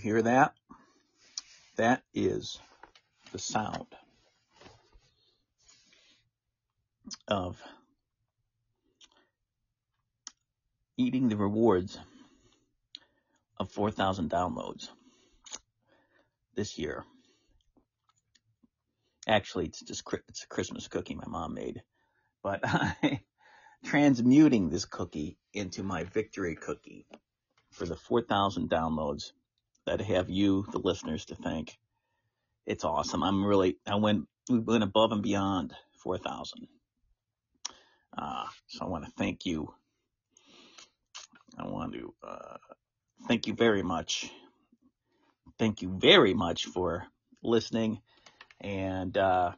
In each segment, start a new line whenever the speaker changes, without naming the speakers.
hear that? That is the sound of eating the rewards of 4,000 downloads this year. Actually, it's just it's a Christmas cookie my mom made, but I transmuting this cookie into my victory cookie for the 4,000 downloads that have you, the listeners, to thank. It's awesome. I'm really, I went, we went above and beyond 4,000. Uh, so I want to thank you. I want to, uh, thank you very much. Thank you very much for listening. And, uh,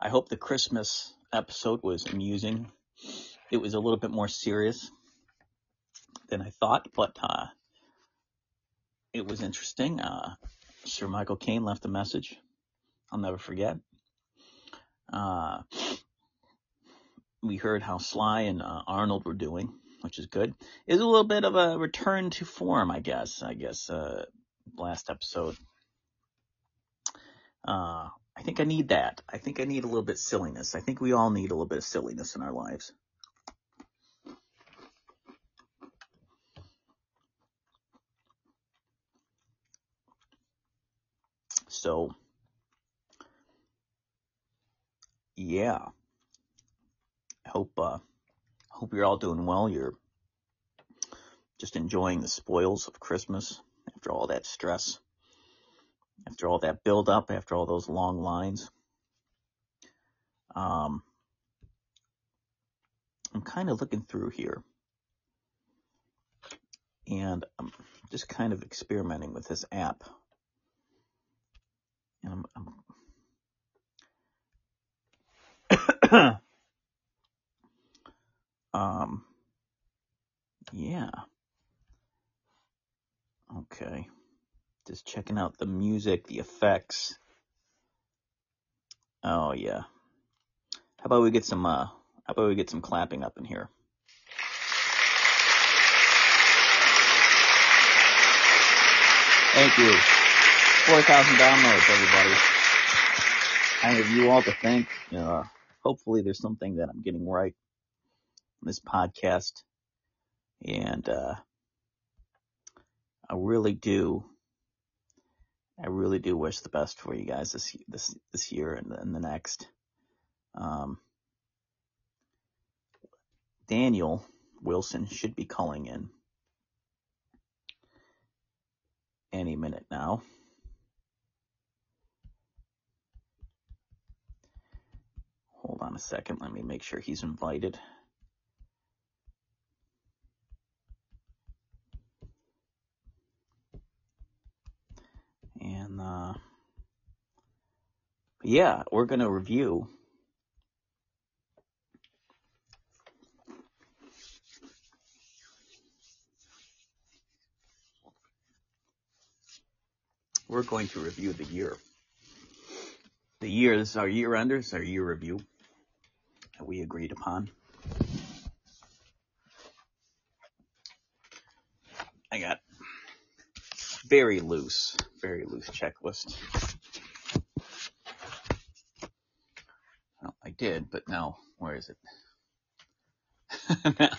I hope the Christmas episode was amusing. It was a little bit more serious than I thought, but, uh, it was interesting. Uh, Sir Michael Caine left a message. I'll never forget. Uh, we heard how Sly and uh, Arnold were doing, which is good. It's a little bit of a return to form, I guess. I guess uh, last episode. Uh, I think I need that. I think I need a little bit silliness. I think we all need a little bit of silliness in our lives. So, yeah. I hope, uh, hope you're all doing well. You're just enjoying the spoils of Christmas after all that stress, after all that build up, after all those long lines. Um, I'm kind of looking through here and I'm just kind of experimenting with this app and I'm, I'm um, yeah. Okay. Just checking out the music, the effects. Oh yeah. How about we get some uh how about we get some clapping up in here? Thank you. 4,000 downloads, everybody. I have you all to thank. Uh, hopefully there's something that I'm getting right on this podcast. And, uh, I really do, I really do wish the best for you guys this, this, this year and, and the next. Um, Daniel Wilson should be calling in any minute now. Hold on a second. Let me make sure he's invited. And, uh, yeah, we're going to review we're going to review the year. The year, this is our year enders, our year review that we agreed upon. I got very loose, very loose checklist. Well, I did, but now, where is it?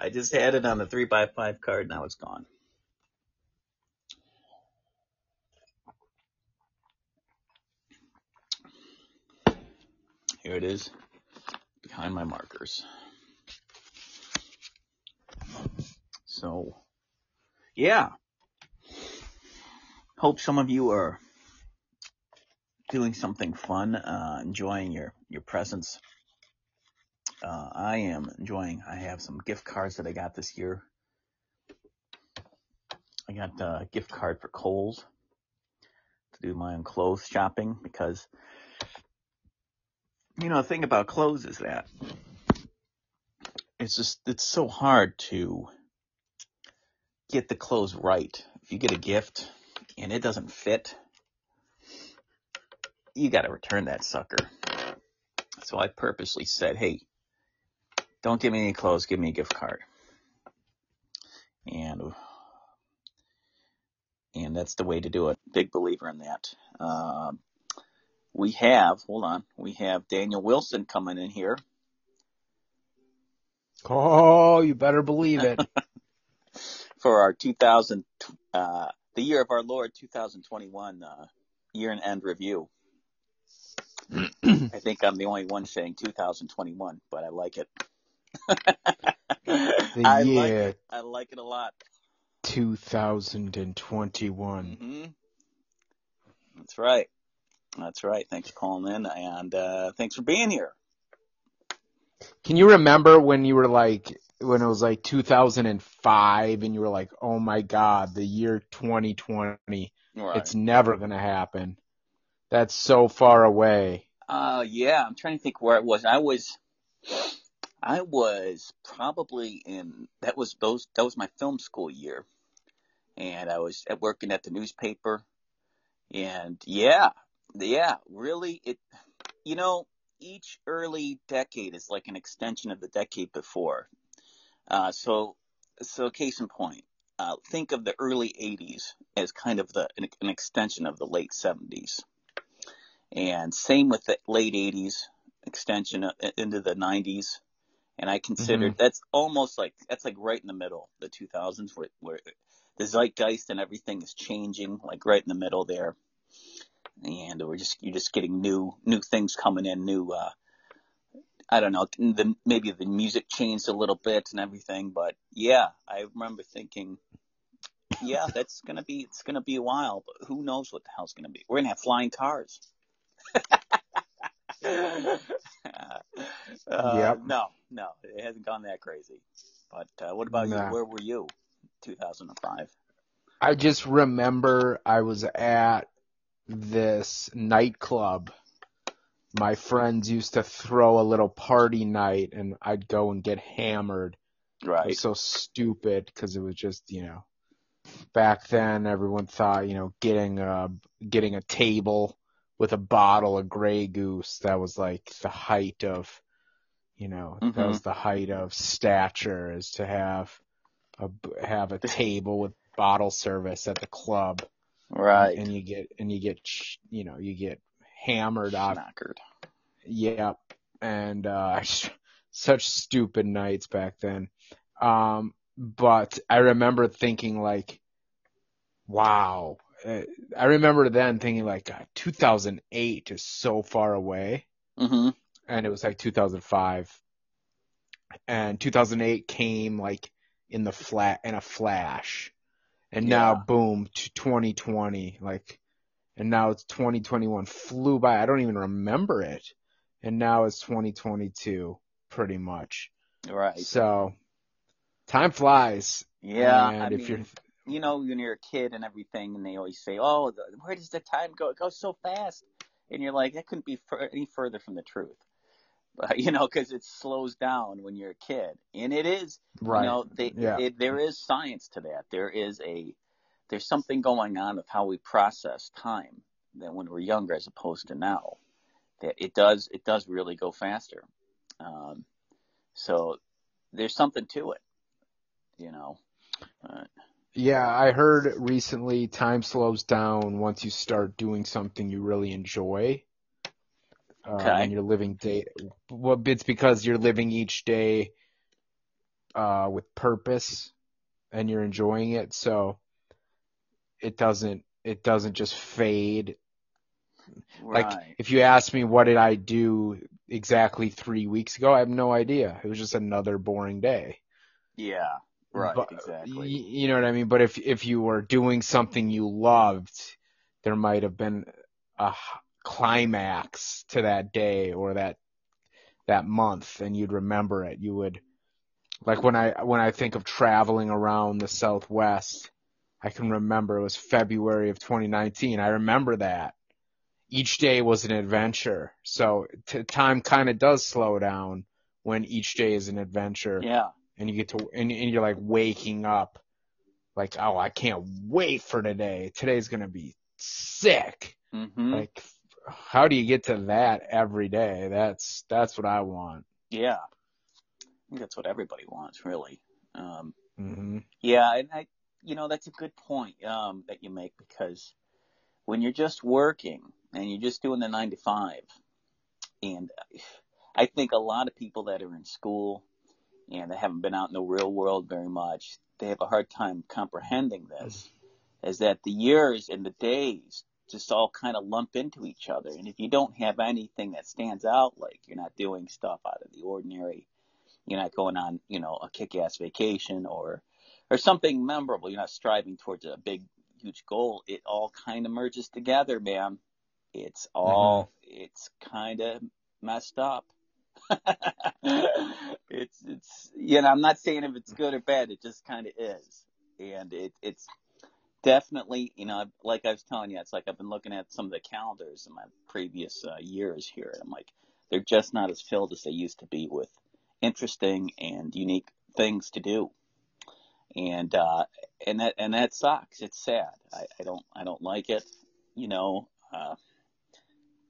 I just had it on the 3 by 5 card, now it's gone. Here it is, behind my markers. So, yeah. Hope some of you are doing something fun, uh, enjoying your, your presents. Uh, I am enjoying, I have some gift cards that I got this year. I got a gift card for Kohl's to do my own clothes shopping because you know, the thing about clothes is that it's just, it's so hard to get the clothes right. If you get a gift and it doesn't fit, you got to return that sucker. So I purposely said, hey, Don't give me any clothes. Give me a gift card. And and that's the way to do it. Big believer in that. Um, we have, hold on, we have Daniel Wilson coming in here.
Oh, you better believe it.
for our 2000, uh, the year of our Lord 2021 uh, year and end review. I think I'm the only one saying 2021, but I like it.
the
I
year
like it. I like it a lot.
2021.
hmm That's right. That's right. Thanks for calling in and uh, thanks for being here.
Can you remember when you were like, when it was like 2005 and you were like, oh my god, the year 2020,
Right.
it's never gonna happen. That's so far away.
Uh, yeah, I'm trying to think where it was. I was, I was probably in, that was those, that was my film school year. And I was at working at the newspaper. And yeah, yeah, really it, you know, each early decade is like an extension of the decade before. Uh, so, so case in point, uh, think of the early 80s as kind of the, an, an extension of the late 70s. And same with the late 80s extension uh, into the 90s. And I considered that's almost like, that's like right in the middle, the 2000s where, where the zeitgeist and everything is changing, like right in the middle there. And we're just, you're just getting new, new things coming in, new, uh, I don't know, the, maybe the music changed a little bit and everything, but yeah, I remember thinking, yeah, that's gonna be, it's gonna be a while, but who knows what the hell's gonna be. We're gonna have flying cars. uh,
Yep.
No, no, it hasn't gone that crazy. But uh, what about
Nah.
you? Where were you? 2005.
I just remember I was at this nightclub. My friends used to throw a little party night and I'd go and get hammered. It
Right.
was so stupid because it was just, you know, back then everyone thought, you know, getting a, getting a table with a bottle of Grey Goose, that was like the height of, you know, that
Mhm.
was the height of stature is to have a, have a table with bottle service at the club
Right.
and you get, and you get, you know, you get hammered out
Knackered.
Yep. And uh such stupid nights back then. Um but I remember thinking like wow. Uh, I remember then thinking like God, 2008 is so far away
hmm
and it was like 2005. And 2008 came like in the flat in a flash. And now boom to 2020 like and now it's 2021 flew by. I don't even remember it. And now it's 2022 pretty much.
Right.
So time flies.
Yeah.
And
I
if
mean,
you're
you know, when you're a kid and everything, and they always say, "Oh, the, where does the time go? It goes so fast," and you're like, "That couldn't be fur- any further from the truth." You know, because it slows down when you're a kid, and it is.
right.
You know, they,
Yeah.
it, there is science to that. There is a, there's something going on with how we process time than when we're younger as opposed to now. That it does, it does really go faster. Um, so there's something to it, you know. Uh,
Yeah, I heard recently time slows down once you start doing something you really enjoy. Uh, and you're living day, well, it's because you're living each day, uh, with purpose and you're enjoying it. So it doesn't, it doesn't just fade.
right.
Like if you ask me what did I do exactly three weeks ago, I have no idea. It was just another boring day.
yeah. Right.
But,
exactly.
you know what I mean? But if if you were doing something you loved, there might have been a climax to that day or that that month, and you'd remember it. You would like when I when I think of traveling around the Southwest, I can remember it was February of 2019. I remember that each day was an adventure. So t- time kind of does slow down when each day is an adventure
yeah.
and you get to and, and you're like waking up like oh I can't wait for today. Today's gonna be sick.
hmm
Like how do you get to that every day? That's that's what I want.
Yeah. I think that's what everybody wants, really. Um,
hmm
yeah, and I, you know, that's a good point um, that you make because when you're just working and you're just doing the nine to five, and I think a lot of people that are in school and they haven't been out in the real world very much, they have a hard time comprehending this, is that the years and the days just all kind of lump into each other. And if you don't have anything that stands out, like you're not doing stuff out of the ordinary, you're not going on, you know, a kick-ass vacation or or something memorable. You're not striving towards a big, huge goal. It all kind of merges together, man. It's mm-hmm. all, it's kind of messed up. it's, it's, you know, I'm not saying if it's good or bad. It just kind of is. And it, it's definitely, you know, like I was telling you, it's like I've been looking at some of the calendars in my previous uh, years here. And I'm like, they're just not as filled as they used to be with interesting and unique things to do. And uh and that and that sucks. It's sad. I, I don't i don't like it you know uh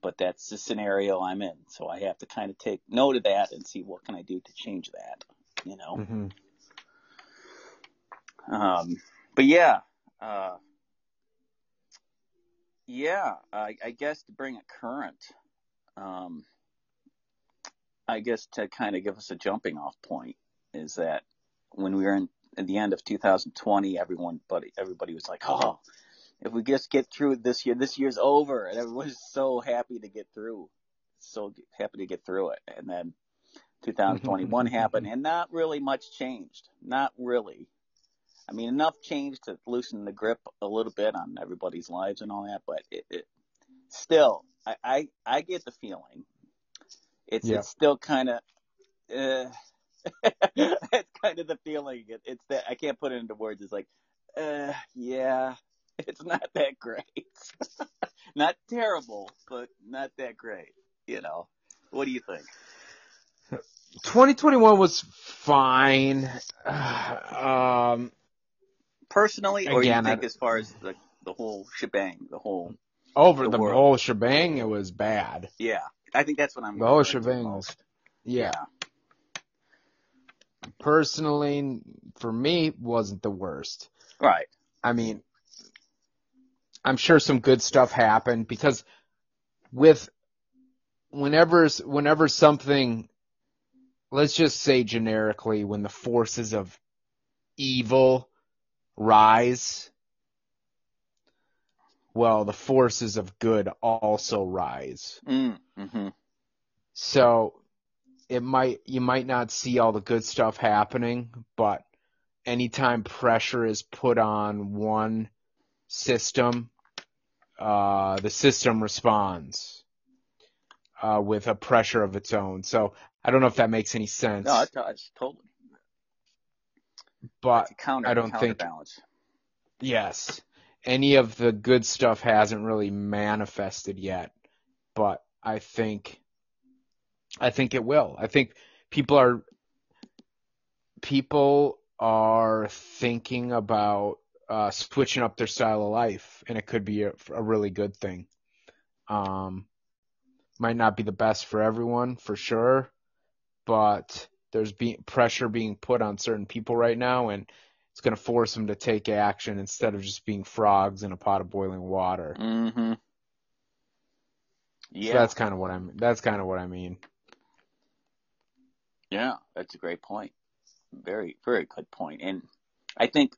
but that's the scenario i'm in. So i have to kind of take note of that and see what can i do to change that you know?
Hmm
um but yeah uh yeah i i guess to bring it current um i guess to kind of give us a jumping off point is that when we were in at the end of 2020, everyone, but everybody was like, "Oh, if we just get through this year, this year's over," and everyone was so happy to get through, so happy to get through it. And then 2021 happened, and not really much changed. Not really. I mean, enough change to loosen the grip a little bit on everybody's lives and all that, but it, it still, I, I, I get the feeling it's
Yeah.
it's still kind of. Uh, it's kind of the feeling. It, it's that I can't put it into words. It's like, uh, yeah, it's not that great. not terrible, but not that great. You know, what do you think?
2021 was fine. um,
Personally, or
Again,
you think
I-
as far as the the whole shebang, the whole
over
The
the, whole shebang, it was bad.
yeah. I think that's what I'm.
The whole
referring
shebang was,
most.
yeah. Personally, for me, wasn't the worst.
Right.
I mean, I'm sure some good stuff happened because with whenever whenever something, let's just say generically, when the forces of evil rise, well, the forces of good also rise.
Mm, hmm
So it might you might not see all the good stuff happening, but anytime pressure is put on one system, uh, the system responds uh, with a pressure of its own. So I don't know if that makes any sense,
No, it does totally.
But
counter.
I don't think-
counterbalance.
yes, any of the good stuff hasn't really manifested yet, but I think I think it will. I think people are people are thinking about uh, switching up their style of life, and it could be a, a really good thing. Um, might not be the best for everyone, for sure, but there's being pressure being put on certain people right now, and it's going to force them to take action instead of just being frogs in a pot of boiling water.
Mm-hmm.
So
Yeah.
that's kind of what I'm. That's kind of what I mean.
Yeah, that's a great point. Very, very good point. And I think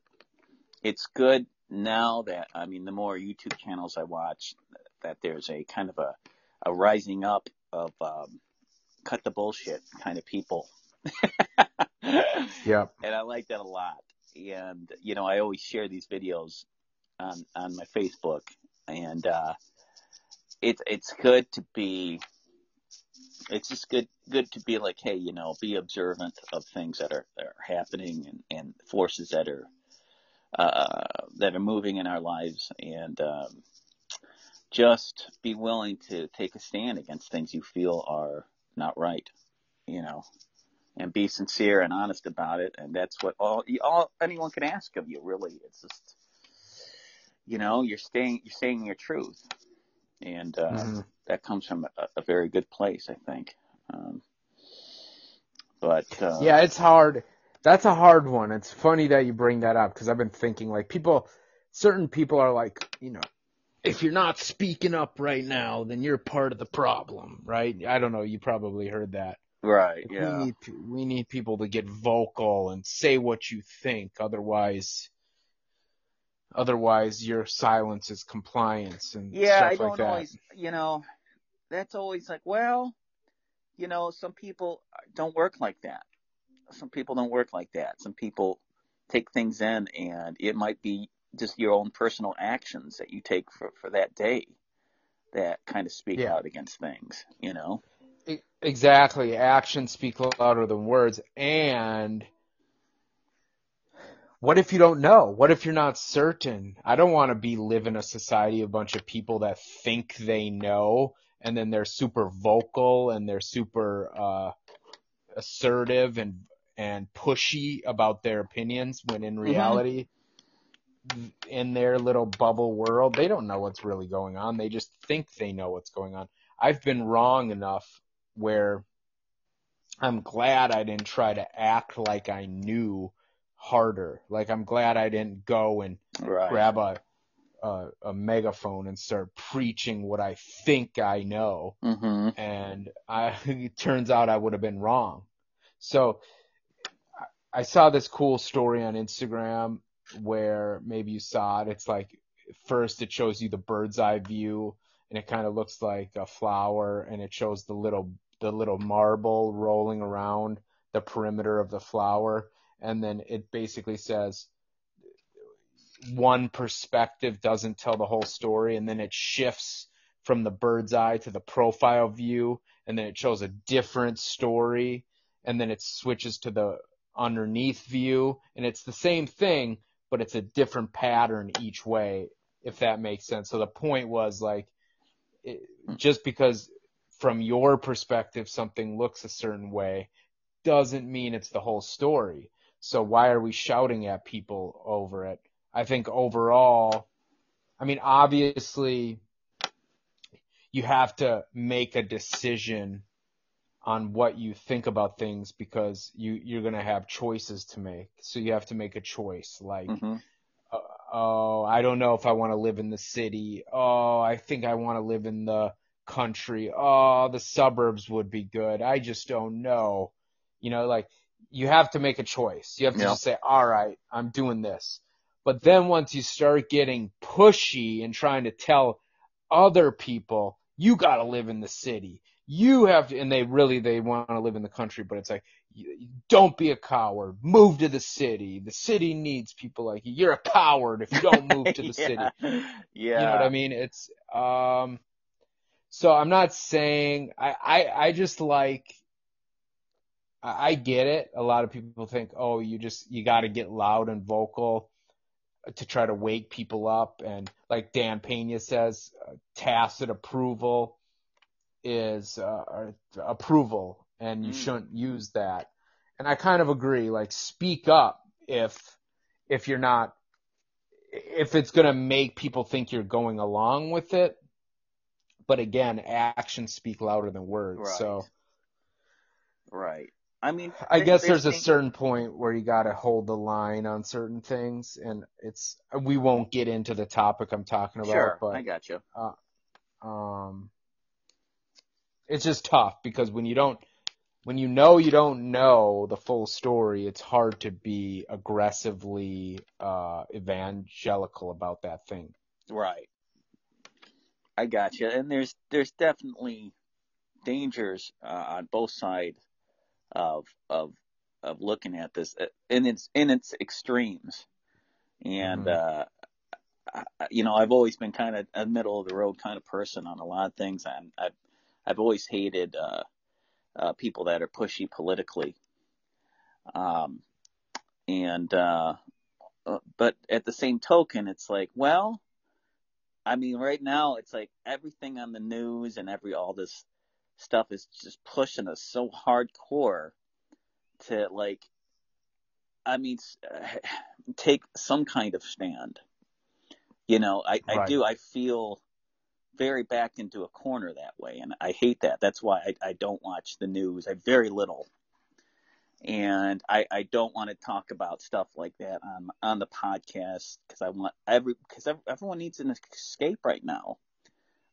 it's good now that, I mean, the more YouTube channels I watch, that there's a kind of a, a rising up of um, cut the bullshit kind of people.
Yep.
and I like that a lot. And you know, I always share these videos on on my Facebook, and uh, it's it's good to be. It's just good good to be like, hey, you know, be observant of things that are, that are happening and, and forces that are uh, that are moving in our lives, and um, just be willing to take a stand against things you feel are not right. You know, and be sincere and honest about it. And that's what all, all anyone can ask of you, really. It's just, you know, you're staying, you're saying your truth, and uh,
Mhm.
that comes from a, a very good place, I think. Um, But uh,
Yeah, it's hard. That's a hard one. It's funny that you bring that up because I've been thinking like people, certain people are like, you know, if you're not speaking up right now, then you're part of the problem, right? I don't know. You probably heard that.
Right, yeah,
We need we need people to get vocal and say what you think. Otherwise, otherwise your silence is compliance and
yeah.
stuff
I don't
like that.
always, you know, that's always like, well, you know, some people don't work like that. Some people don't work like that. Some people take things in, and it might be just your own personal actions that you take for for that day that kind of speak
Yeah.
out against things. You know.
Exactly. Actions speak louder than words. And what if you don't know? What if you're not certain? I don't want to be live in a society of a bunch of people that think they know and then they're super vocal and they're super uh, assertive and and pushy about their opinions when in reality in their little bubble world they don't know what's really going on they just think they know what's going on i've been wrong enough where i'm glad i didn't try to act like i knew harder like i'm glad i didn't go and
Right.
grab a a, a megaphone and start preaching what i think i know
hmm
and I, it turns out I would have been wrong. So I- I saw this cool story on Instagram where maybe you saw it. It's like first it shows you the bird's eye view and it kind of looks like a flower and it shows the little the little marble rolling around the perimeter of the flower and then it basically says one perspective doesn't tell the whole story and then it shifts from the bird's eye to the profile view and then it shows a different story and then it switches to the underneath view and it's the same thing but it's a different pattern each way if that makes sense. So the point was like it, just because from your perspective something looks a certain way doesn't mean it's the whole story. So why are we shouting at people over it? I think overall i mean obviously you have to make a decision on what you think about things because you you're going to have choices to make. So you have to make a choice like
hmm
uh, oh i don't know if i want to live in the city. Oh i think i want to live in the country. Oh the suburbs would be good. I just don't know. You know like you have to make a choice. You have to
Yeah.
just say all right i'm doing this. But then once you start getting pushy and trying to tell other people you got to live in the city. You have to and they really they want to live in the country but it's like don't be a coward. Move to the city. The city needs people like you. You're a coward if you don't move to the city.
Yeah. Yeah.
you know what i mean? It's um so i'm not saying i i, I just like I, I get it. A lot of people think oh you just you got to get loud and vocal to try to wake people up. And like dan pena says uh, tacit approval is uh, approval and you
Mm.
shouldn't use that. And i kind of agree like speak up if if you're not if it's going to make people think you're going along with it but again actions speak louder than words
Right.
so
Right. I mean,
I guess there's a certain point where you got to hold the line on certain things, and it's we won't get into the topic I'm talking about,
Sure,
but
I got you.
um, it's just tough because when you don't, when you know you don't know the full story, it's hard to be aggressively uh, evangelical about that thing.
Right. I got you. And there's there's definitely dangers uh, on both sides of of of looking at this uh, in its in its extremes. And
Mhm.
uh I, I- you know, I've always been kind of a middle of the road kind of person on a lot of things. I'm, I've I've always hated uh, uh, people that are pushy politically. Um, and uh, uh, but at the same token, it's like, well, I mean, right now it's like everything on the news and every all this stuff is just pushing us so hardcore to like, I mean, s- take some kind of stand. You know, I, I do. I feel very backed into a corner that way, and I hate that. That's why I, I don't watch the news. I very little. And I, I don't want to talk about stuff like that on on the podcast because I want every because everyone needs an escape right now.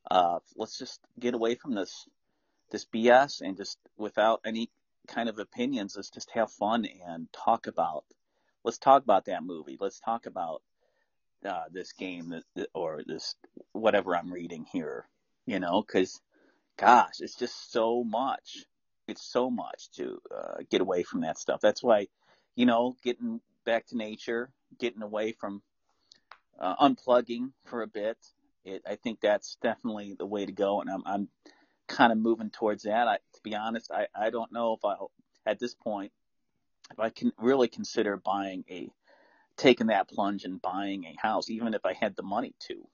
Uh, let's just get away from this this BS and just without any kind of opinions, let's just have fun and talk about. Let's talk about that movie. Let's talk about uh, this game that, or this whatever I'm reading here. You know, because gosh, it's just so much so much to uh, get away from that stuff. That's why, you know, getting back to nature, getting away from uh, unplugging for a bit. It, I think that's definitely the way to go, and I'm, I'm kind of moving towards that. I, to be honest, I, I don't know if I'll at this point if I can really consider buying a taking that plunge and buying a house, even if I had the money to.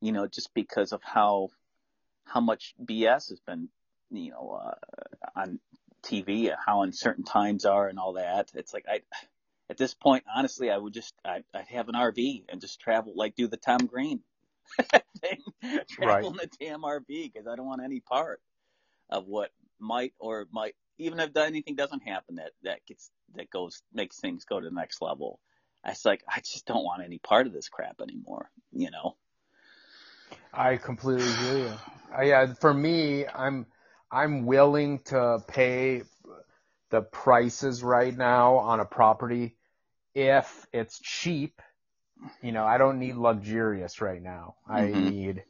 You know, just because of how how much BS has been you know, uh, on TV, how uncertain times are and all that. It's like I, at this point, honestly, I would just I, I'd have an RV and just travel like do the Tom Green thing, travel right. in the damn RV because I don't want any part of what might or might even if anything doesn't happen that that gets that goes makes things go to the next level. I was like, I just don't want any part of this crap anymore, you know.
I completely hear you. I, yeah, for me, I'm I'm willing to pay the prices right now on a property if it's cheap. You know, I don't need luxurious right now. Mm-hmm. I need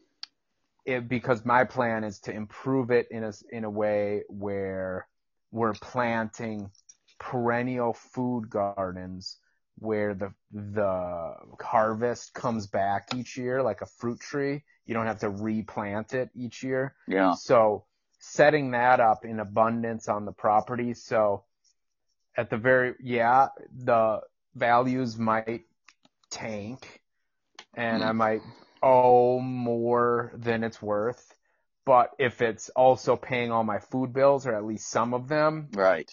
it because my plan is to improve it in a in a way where we're planting perennial food gardens where the the harvest comes back each year like a fruit tree. You don't have to replant it each year.
Yeah.
So setting that up in abundance on the property. So at the very, yeah, the values might tank and I hmm. might owe more than it's worth. But if it's also paying all my food bills or at least some of them,
right,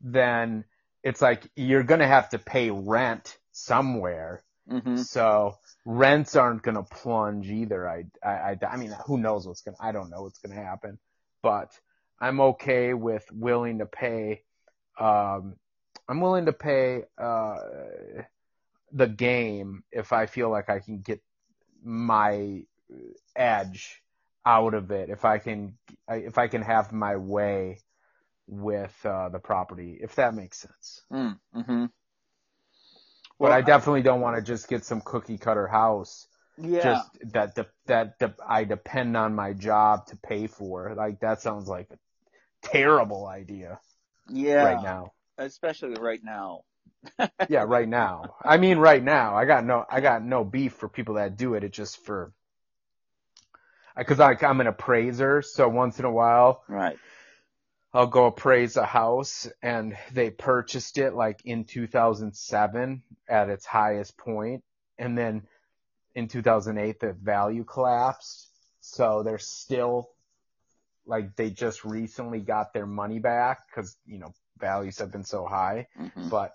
then it's like you're going to have to pay rent somewhere.
Mm-hmm.
So rents aren't going to plunge either. I, I, I, mean, who knows what's going to, I don't know what's going to happen, but I'm okay with willing to pay, um, I'm willing to pay, uh, the game if I feel like I can get my edge out of it. If I can, if I can have my way with, uh, the property, if that makes sense.
Mm, mm-hmm.
But I definitely don't want to just get some cookie cutter house.
Yeah.
Just that de- that de- I depend on my job to pay for. Like that sounds like a terrible idea.
Yeah.
Right now.
Especially right now.
yeah, right now. I mean, right now. I got no, I got no beef for people that do it. It's just for, because I'm an appraiser, so once in a while,
right.
I'll go appraise a house and they purchased it like in 2007 at its highest point and then in 2008 the value collapsed. So they're still like they just recently got their money back cuz you know values have been so high,
mm-hmm.
but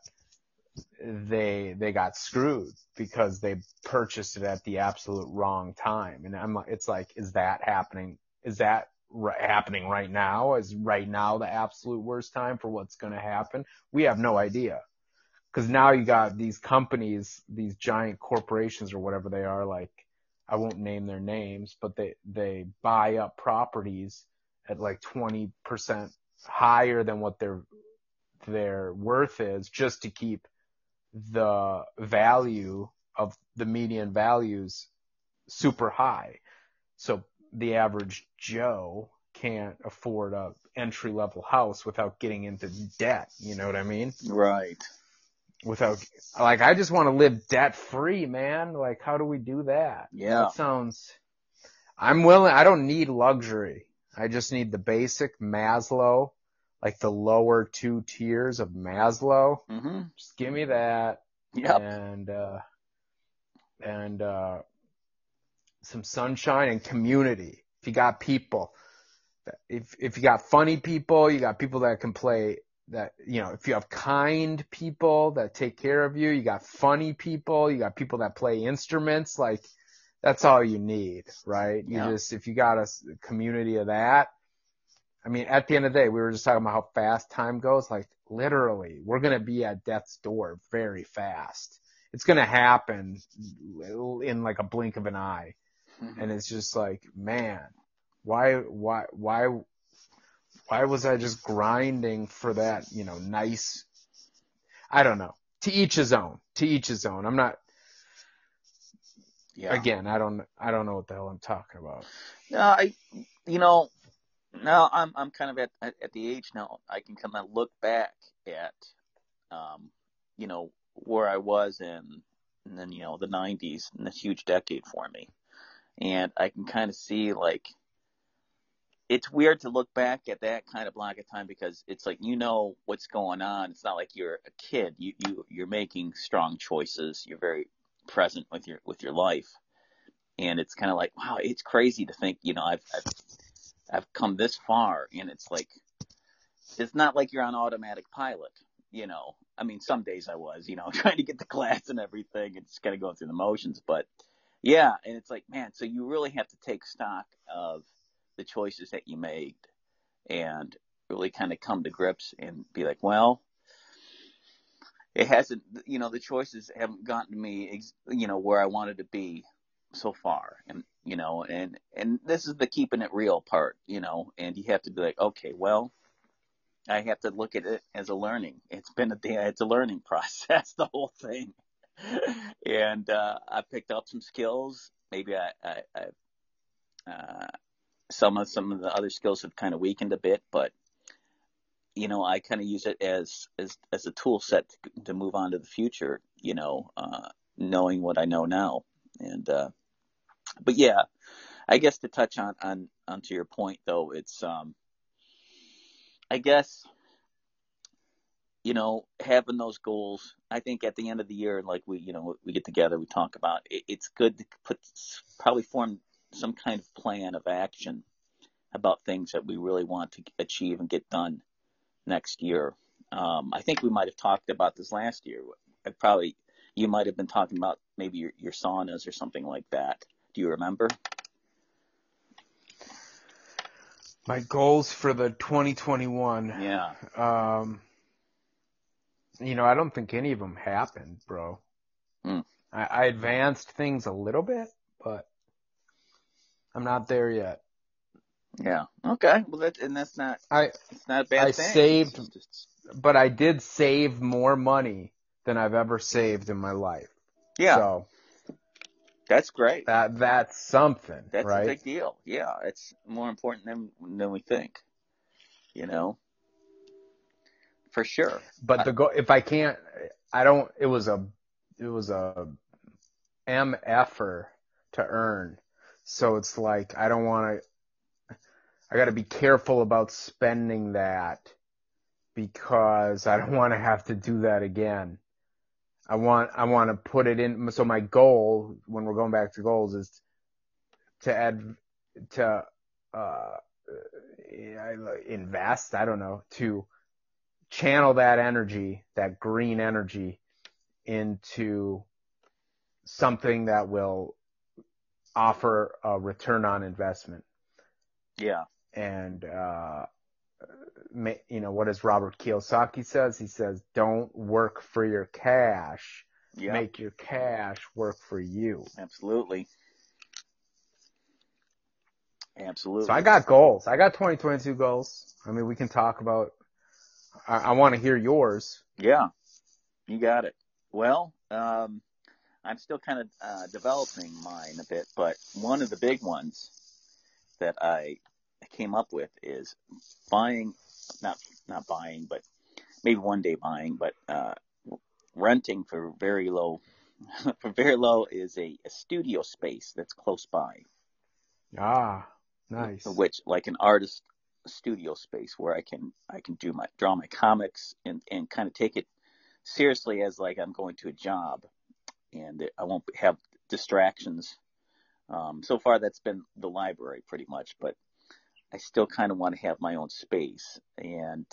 they they got screwed because they purchased it at the absolute wrong time. And I'm it's like is that happening? Is that happening right now? Is right now the absolute worst time for what's going to happen? We have no idea. Cause now you got these companies, these giant corporations or whatever they are, like, I won't name their names, but they, they buy up properties at like 20% higher than what their, their worth is just to keep the value of the median values super high. So the average Joe can't afford a entry level house without getting into debt. You know what I mean?
Right.
Without, like, I just want to live debt free, man. Like, how do we do that?
Yeah.
That sounds, I'm willing, I don't need luxury. I just need the basic Maslow, like the lower two tiers of Maslow.
Mm-hmm.
Just give me that.
Yep.
And, uh, and, uh, some sunshine and community. If you got people, if if you got funny people, you got people that can play that you know, if you have kind people that take care of you, you got funny people, you got people that play instruments, like that's all you need, right? You
yeah.
just if you got a community of that, I mean, at the end of the day, we were just talking about how fast time goes. Like literally, we're going to be at death's door very fast. It's going to happen in like a blink of an eye.
Mm-hmm.
And it's just like, man, why, why, why, why was I just grinding for that, you know, nice, I don't know. To each his own. To each his own. I'm not,
yeah.
again, I don't, I don't know what the hell I'm talking about.
No, I, you know, now I'm I'm kind of at at the age now I can kind of look back at, um, you know, where I was in, and then you know the '90s and this huge decade for me, and I can kind of see like. It's weird to look back at that kind of block of time because it's like you know what's going on. It's not like you're a kid. You you you're making strong choices. You're very present with your with your life, and it's kind of like wow, it's crazy to think you know I've, I've I've come this far, and it's like it's not like you're on automatic pilot. You know, I mean, some days I was, you know, trying to get the class and everything, and just kind of going through the motions. But yeah, and it's like, man, so you really have to take stock of the choices that you made, and really kind of come to grips and be like, well, it hasn't, you know, the choices haven't gotten me, you know, where I wanted to be so far. And you know and and this is the keeping it real part you know and you have to be like okay well i have to look at it as a learning. It's been a it's a learning process the whole thing and uh i picked up some skills. Maybe i i, I uh some of some of the other skills have kind of weakened a bit but you know i kind of use it as as as a tool set to, to move on to the future you know uh knowing what i know now. And uh but yeah, I guess to touch on on onto your point though, it's um, I guess you know having those goals. I think at the end of the year, like we you know we get together, we talk about it, it's good to put probably form some kind of plan of action about things that we really want to achieve and get done next year. Um, I think we might have talked about this last year. I probably you might have been talking about maybe your, your saunas or something like that. Do you remember?
My goals for the 2021.
Yeah.
Um, you know, I don't think any of them happened, bro.
Hmm.
I, I advanced things a little bit, but I'm not there yet.
Yeah. Okay. Well, that and that's not.
I
It's not a bad thing
I
thing.
saved-
It's just-
but I did save more money than I've ever saved in my life.
yeah.
So
that's great.
that that's something,
That's
right?
a big deal. Yeah. It's more important than than we think. You know. For sure.
But the goal, if I can't, I don't. It was a it was a mf'er to earn. So it's like I don't want to. I got to be careful about spending that because I don't want to have to do that again. I want I want to put it in. So my goal when we're going back to goals is to add to uh invest. I don't know to channel that energy, that green energy into something that will offer a return on investment.
Yeah.
And, uh, you know, what does Robert Kiyosaki says? He says, don't work for your cash.
Yeah.
Make your cash work for you.
Absolutely. Absolutely.
So I got goals. I got 2022 goals. I mean, we can talk about, I, I want to hear yours.
Yeah, you got it. Well, um, I'm still kind of uh, developing mine a bit, but one of the big ones that I came up with is buying, not not buying, but maybe one day buying, but uh, renting for very low. for very low is a, a studio space that's close by,
Ah, nice.
which like an artist studio space where I can I can do my draw my comics and and kind of take it seriously as like I'm going to a job, and I won't have distractions. Um, so far, that's been the library pretty much, but I still kind of want to have my own space, and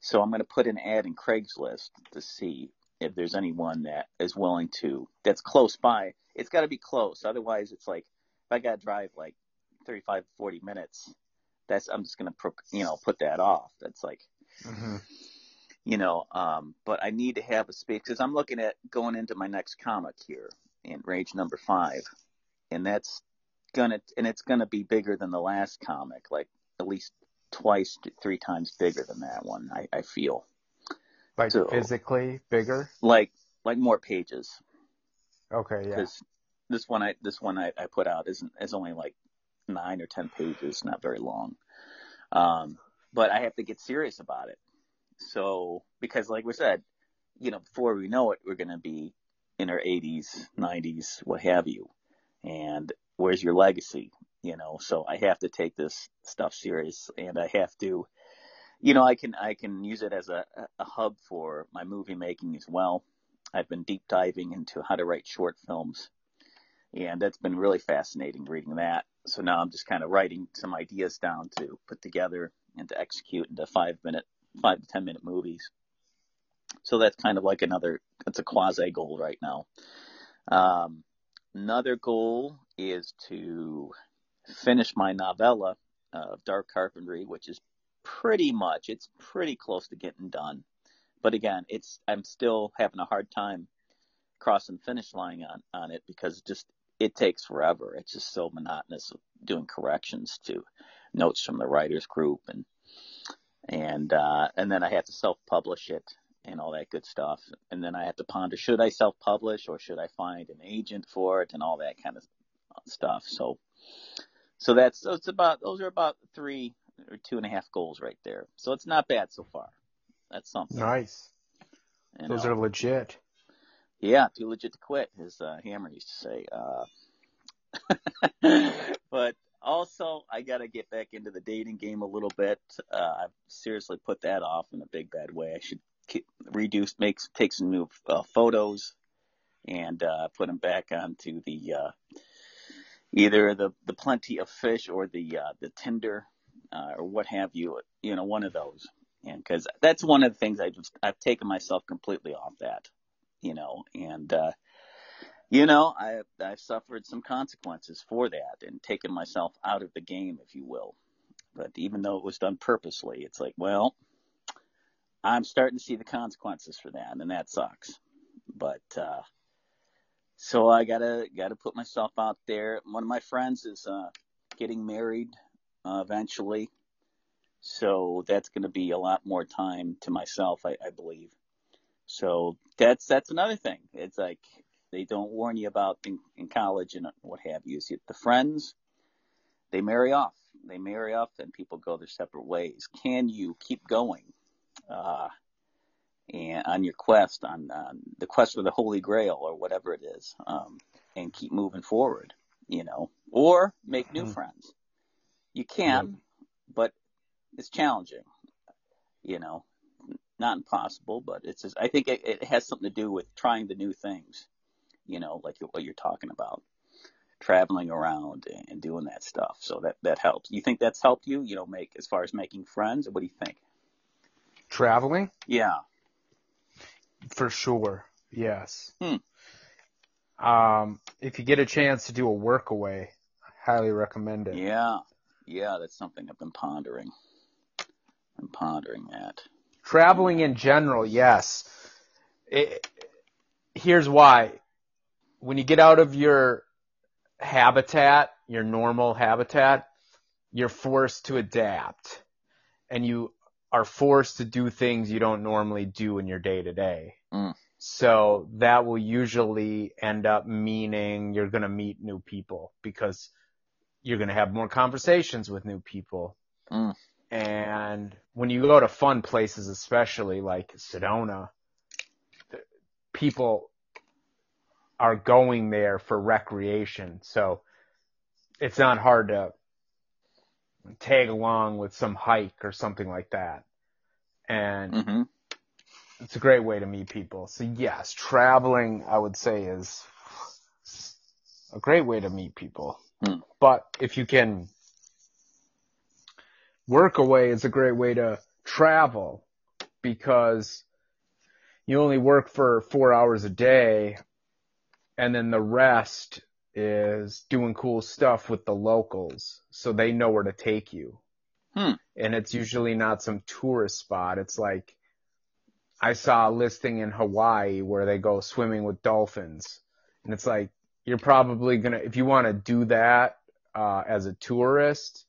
so I'm going to put an ad in Craigslist to see if there's anyone that is willing to that's close by. It's got to be close, otherwise it's like if I got to drive like 35, 40 minutes that's I'm just gonna pro, you know put that off. That's like
hmm
you know, um, but I need to have a space because I'm looking at going into my next comic here in Rage Number Five, and that's gonna and it's gonna be bigger than the last comic, like at least twice, three times bigger than that one. I, I feel
Like
So-
physically bigger.
like like more pages
Okay, yeah.
because this one I this one I, I put out isn't is only like nine or ten pages, not very long. Um, but I have to get serious about it. So because like we said, you know, before we know it, we're gonna be in our 80s, 90s, what have you. And where's your legacy? You know, so I have to take this stuff serious, and I have to, you know, I can I can use it as a, a hub for my movie making as well. I've been deep diving into how to write short films, and that's been really fascinating reading that. So now I'm just kind of writing some ideas down to put together and to execute into five minute, five to ten minute movies. So that's kind of like another, that's a quasi goal right now. Um, another goal is to finish my novella of Dark Carpentry, which is pretty much, it's pretty close to getting done. But again, it's, I'm still having a hard time crossing finish line on, on it because just, it takes forever. It's just so monotonous doing corrections to notes from the writers group and, and, uh, and then I have to self-publish it and all that good stuff. And then I have to ponder, should I self-publish or should I find an agent for it and all that kind of stuff. So, so that's, so it's about, those are about three or two and a half goals right there. So it's not bad so far. That's something.
Nice.
you
Those
know.
are legit.
Yeah, too legit to quit, as uh, Hammer used to say. Uh, but also, I got to get back into the dating game a little bit. Uh, I've seriously put that off in a big bad way. I should keep, reduce, make, take some new uh, photos and uh, put them back onto the uh, either the the plenty of fish or the uh, the Tinder uh, or what have you. You know, one of those. And because that's one of the things I just I've taken myself completely off that you know, and, uh, you know, I, I've suffered some consequences for that and taken myself out of the game, if you will. But even though it was done purposely, it's like, well, I'm starting to see the consequences for that, and that sucks. But, uh, so I gotta, gotta put myself out there. One of my friends is, uh, getting married, uh, eventually. So that's going to be a lot more time to myself, I, I believe. So that's that's another thing. It's like they don't warn you about in, in college and what have you. Is the friends they marry off, they marry off, and people go their separate ways. Can you keep going uh, and on your quest, on, on the quest for the Holy Grail or whatever it is, um, and keep moving forward? You know, or make new
Mhm.
friends. You can, but it's challenging. You know, not impossible, but it's just, I think it, it has something to do with trying the new things, you know, like what you're talking about, traveling around and, doing that stuff. So that, that helps. You think that's helped you, you know, make, as far as making friends? What do you think?
Traveling?
Yeah.
For sure. Yes.
Hmm.
Um, if you get a chance to do a work away, I highly recommend it.
Yeah. Yeah. That's something I've been pondering. I'm pondering that.
Traveling in general, yes. It, here's why. When you get out of your habitat, your normal habitat, you're forced to adapt. And you are forced to do things you don't normally do in your day to day. So that will usually end up meaning you're going to meet new people because you're going to have more conversations with new people.
Mm.
And when you go to fun places, especially like Sedona, people are going there for recreation. So it's not hard to tag along with some hike or something like that. And
hmm
it's a great way to meet people. So yes, traveling, I would say is a great way to meet people.
Hmm.
But if you can work away, it's a great way to travel because you only work for four hours a day and then the rest is doing cool stuff with the locals so they know where to take you.
Hmm.
And it's usually not some tourist spot. It's like I saw a listing in Hawaii where they go swimming with dolphins. And it's like you're probably gonna if you want to do that uh, as a tourist,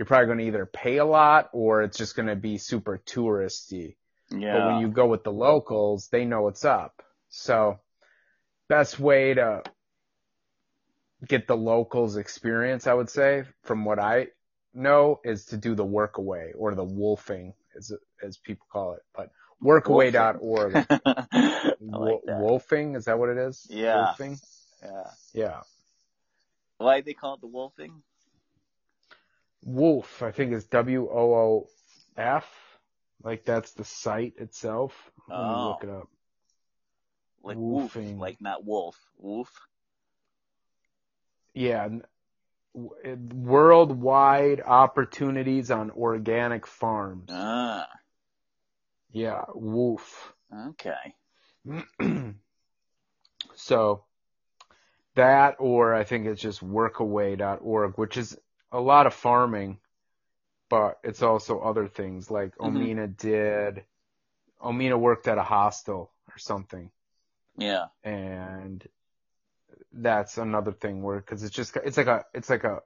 you're probably gonna either pay a lot or it's just gonna be super touristy.
Yeah.
But when you go with the locals, they know what's up. So best way to get the locals experience, I would say, from what I know, is to do the workaway or the wolfing, as as people call it. But workaway.org.
Like
wolfing, is that what it is?
Yeah.
Wolfing?
Yeah.
Yeah.
Why they call it the wolfing?
Wolf, I think is W O O F. Like that's the site itself. Let me
Oh.
look it up.
Like wolf,
Wolfing.
like not wolf. Wolf.
Yeah. it- Worldwide opportunities on organic farms.
Ah.
Yeah, wolf.
Okay.
so that or I think it's just workaway.org, which is a lot of farming, but it's also other things like
Mhm.
Omina did. Omina worked at a hostel or something,
Yeah.
and that's another thing where because it's just it's like a it's like a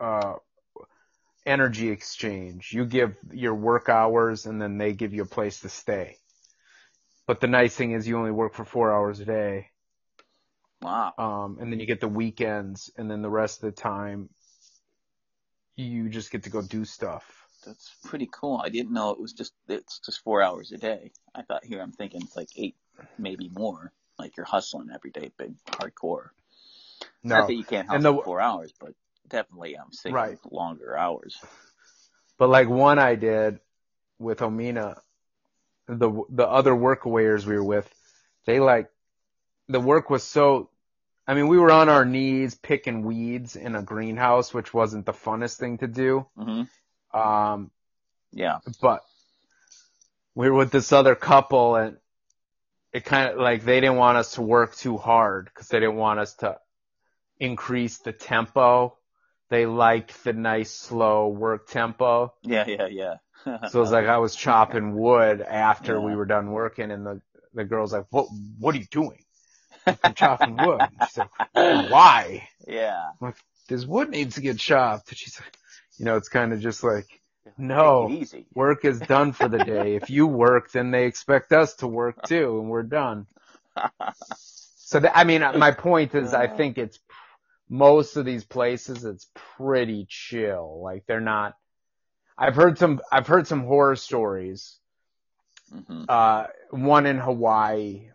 uh energy exchange. You give your work hours and then they give you a place to stay. But the nice thing is you only work for four hours a day.
Wow.
Um, and then you get the weekends and then the rest of the time you just get to go do stuff.
That's pretty cool. I didn't know it was just it's just four hours a day. I thought here I'm thinking it's like eight, maybe more. Like you're hustling every day, big hardcore.
No.
Not that you can't hustle
the-
four hours, but definitely I'm thinking
Right.
longer hours.
but like one I did with Omina, the, the other workawayers we were with, they like, the work was so, I mean, we were on our knees picking weeds in a greenhouse, which wasn't the funnest thing to do.
hmm
Um,
Yeah.
but we were with this other couple and it kind of like they didn't want us to work too hard because they didn't want us to increase the tempo. They liked the nice slow work tempo.
Yeah. Yeah. Yeah.
So it was like I was chopping wood after we were done working and the, the girl's like, what, what are you doing? I'm chopping wood. She's like, why?
yeah.
Like This wood needs to get chopped. And she's like, you know, it's kind of just like, no. Work is done for the day. If you work, then they expect us to work too, and we're done. So that, I mean, my point is, I think it's most of these places, it's pretty chill. Like they're not. I've heard some. I've heard some horror stories.
hmm
Uh, one in Hawaii,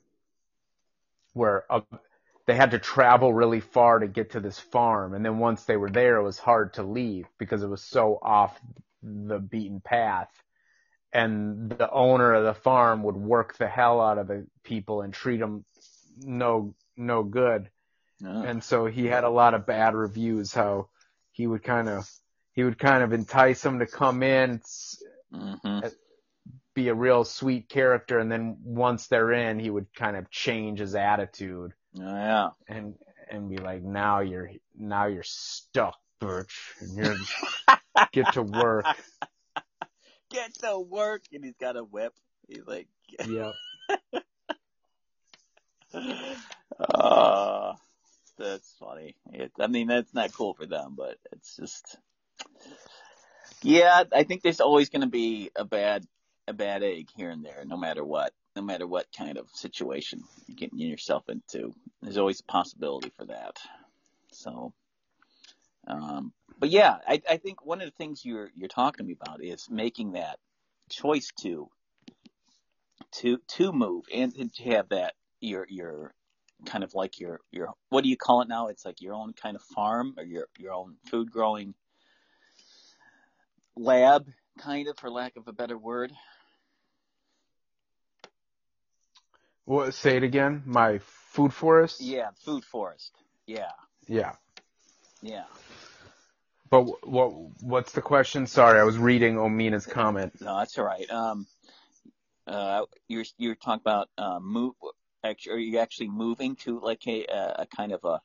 where uh, they had to travel really far to get to this farm, and then once they were there, it was hard to leave because it was so off the beaten path. And the owner of the farm would work the hell out of the people and treat them no no good. And so he had a lot of bad reviews. How he would kind of he would kind of entice them to come in, s-
hmm
be a real sweet character, and then once they're in, he would kind of change his attitude
Oh, yeah.
and and be like, now you're now you're stuck, Birch, and you're get to work.
Get to work, and he's got a whip. He's like,
yeah.
uh, that's funny. It, I mean, that's not cool for them, but it's just, yeah, I think there's always going to be a bad, a bad egg here and there, no matter what, no matter what kind of situation you're getting yourself into. There's always a possibility for that. So, um, but yeah, I, I think one of the things you're you're talking about is making that choice to to to move and to have that your your kind of like your your what do you call it now? It's like your own kind of farm or your your own food growing lab, kind of, for lack of a better word.
What? Say it again. My food forest.
Yeah, food forest. Yeah,
Yeah.
yeah.
But wh- what what's the question? Sorry, I was reading Omina's comment.
No, that's all right. Um, uh, you're you're talking about uh, move. Actually, are you actually moving to like a a kind of a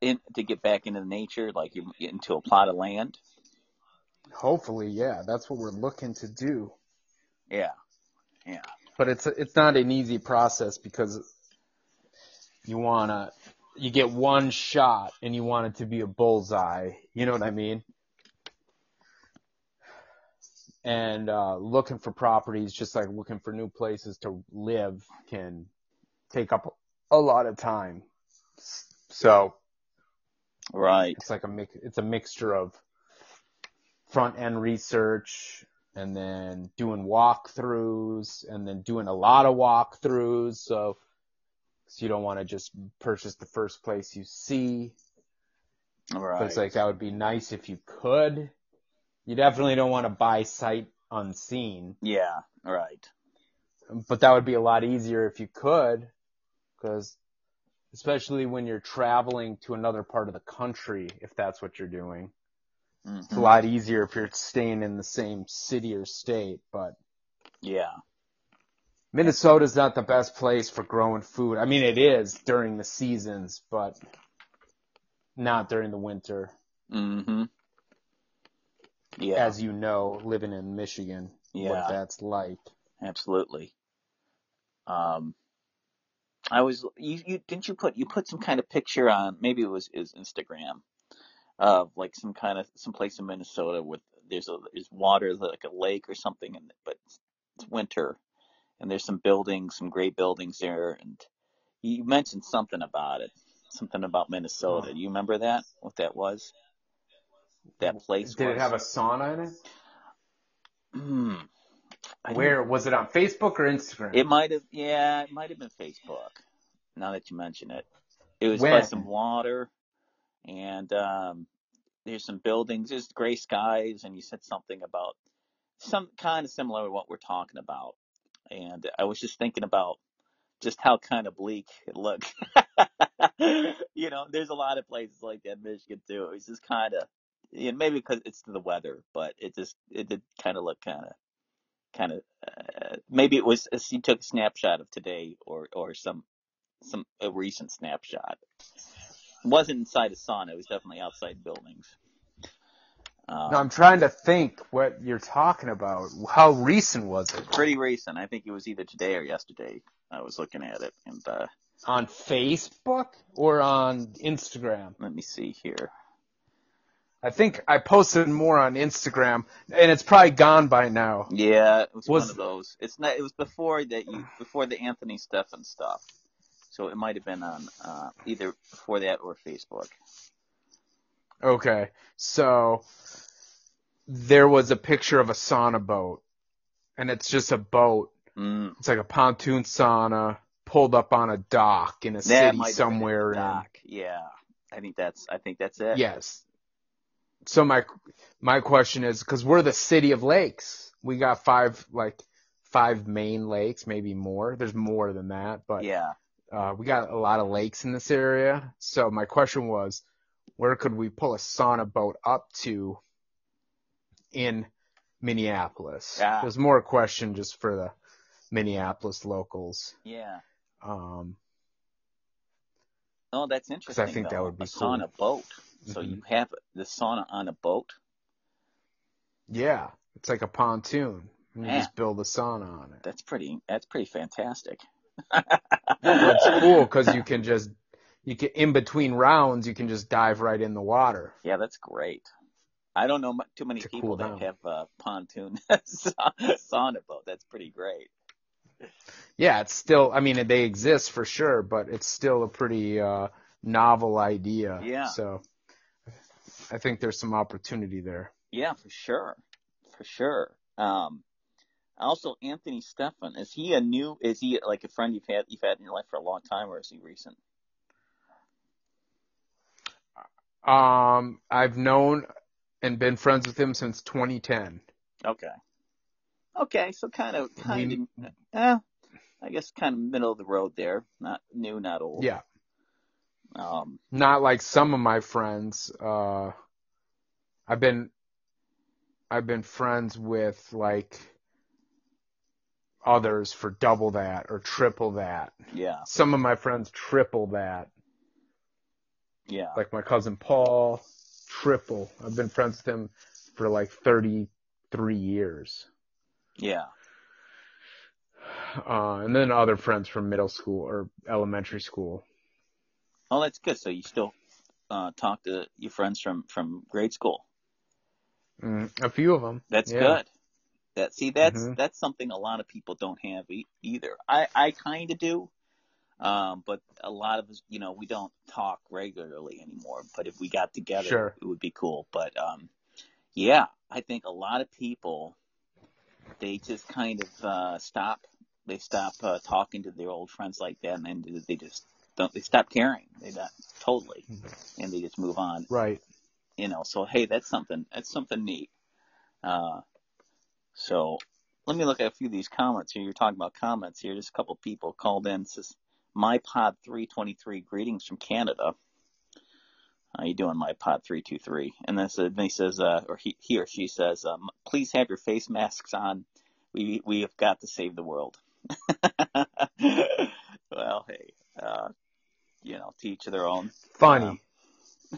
in to get back into nature, like you into a plot of land?
Hopefully, yeah, that's what we're looking to do.
Yeah. Yeah.
But it's it's not an easy process because you wanna you get one shot and you want it to be a bullseye. You know what I mean? And uh, looking for properties, just like looking for new places to live, can take up a lot of time. So
Right.
it's like a mix. It's a mixture of front end research and then doing walkthroughs and then doing a lot of walkthroughs. So, so you don't want to just purchase the first place you see.
Right.
But it's like that would be nice if you could. You definitely don't want to buy sight unseen,
yeah. Right.
but that would be a lot easier if you could, because especially when you're traveling to another part of the country, if that's what you're doing. It's a lot easier if you're staying in the same city or state, but
Yeah.
Minnesota's not the best place for growing food. I mean, it is during the seasons, but not during the winter,
Mm-hmm. Yeah.
as you know, living in Michigan,
Yeah.
what that's like.
Absolutely. Um, I was you you didn't you put you put some kind of picture on maybe it was is Instagram of like some kind of some place in Minnesota with there's a there's water like a lake or something and but it's, it's winter and there's some buildings some great buildings there and you mentioned something about it something about Minnesota.
Huh.
Do you remember that what that was? That place
Did
was?
it have a sauna in it?
Hmm.
Where was it on Facebook or Instagram?
It might have, yeah, it might have been Facebook. Now that you mention it, it was by some water, and um, there's some buildings. There's gray skies, and you said something about some kind of similar to what we're talking about. And I was just thinking about just how kind of bleak it looked. you know, there's a lot of places like that in Michigan too. It was just kind of, you know, maybe because it's the weather, but it just it did kind of look kind of kind of uh, maybe it was he took a snapshot of today or or some some a recent snapshot. It wasn't inside a sauna. It was definitely outside buildings. Um,
No, I'm trying to think what you're talking about. How recent was it?
pretty recent. I think it was either today or yesterday. I was looking at it, and uh,
On Facebook or on Instagram?
let me see here.
I think I posted more on Instagram, and it's probably gone by now.
Yeah, it was,
Was-
one of those. It's not. It was before that you before the Anthony Stephan stuff. So it might have been on uh, either before that or Facebook.
Okay, so there was a picture of a sauna boat, and it's just a boat.
Mm,
It's like a pontoon sauna pulled up on a dock in a
that
city
might have been
somewhere in.
Yeah, I think that's. I think that's it.
Yes. So my my question is because we're the city of lakes. We got five like five main lakes, maybe more. There's more than that, but
Yeah.
Uh, we got a lot of lakes in this area. So my question was, where could we pull a sauna boat up to in Minneapolis?
Yeah.
There's more a question just for the Minneapolis locals.
Yeah.
Um,
Oh, that's interesting.
I think that would be
a
cool.
sauna boat. So
Mhm.
you have the sauna on a boat.
yeah, it's like a pontoon. You
Man.
just build a sauna on it.
That's pretty. That's pretty fantastic.
It's cool because you can just you can in between rounds you can just dive right in the water.
Yeah, that's great. I don't know too many
To
people
cool
that
down.
have a pontoon sa- sauna boat. That's pretty great.
Yeah, it's still I mean they exist for sure, but it's still a pretty uh novel idea.
Yeah.
So I think there's some opportunity there.
Yeah, for sure, for sure. Um, also Anthony Stefan is he a new? Is he like a friend you've had you've had in your life for a long time, or is he recent?
Um I've known and been friends with him since 2010.
Okay. Okay, so kind of kind
We-
of, eh, I guess kind of middle of the road there. Not new, not old.
Yeah.
Um,
Not like some of my friends. Uh I've been I've been friends with like others for double that or triple that.
yeah,
Some of my friends triple that.
yeah.
Like my cousin Paul, triple. I've been friends with him for like 33 years.
Yeah.
Uh, and then other friends from middle school or elementary school.
Oh, that's good. So you still uh, talk to your friends from from grade school.
Mm, a few of them.
That's
yeah.
good. That see, that's
Mhm.
that's something a lot of people don't have e- either. I I kind of do, um, but a lot of us, you know, we don't talk regularly anymore. But if we got together,
Sure.
it would be cool. But um, yeah, I think a lot of people they just kind of uh, stop. They stop uh, talking to their old friends like that, and then they just don't. They stop caring. They not totally, and they just move on
Right.
you know, so hey, that's something, that's something neat. Uh, so let me look at a few of these comments here. You're talking about comments here. Just a couple people called in. It says, my pod 323 greetings from Canada. How you doing, my pod 323? And then, so- then he says, uh, or he, he or she says, um, please have your face masks on. We, we have got to save the world. well, hey, uh, you know, to each of their own.
Funny.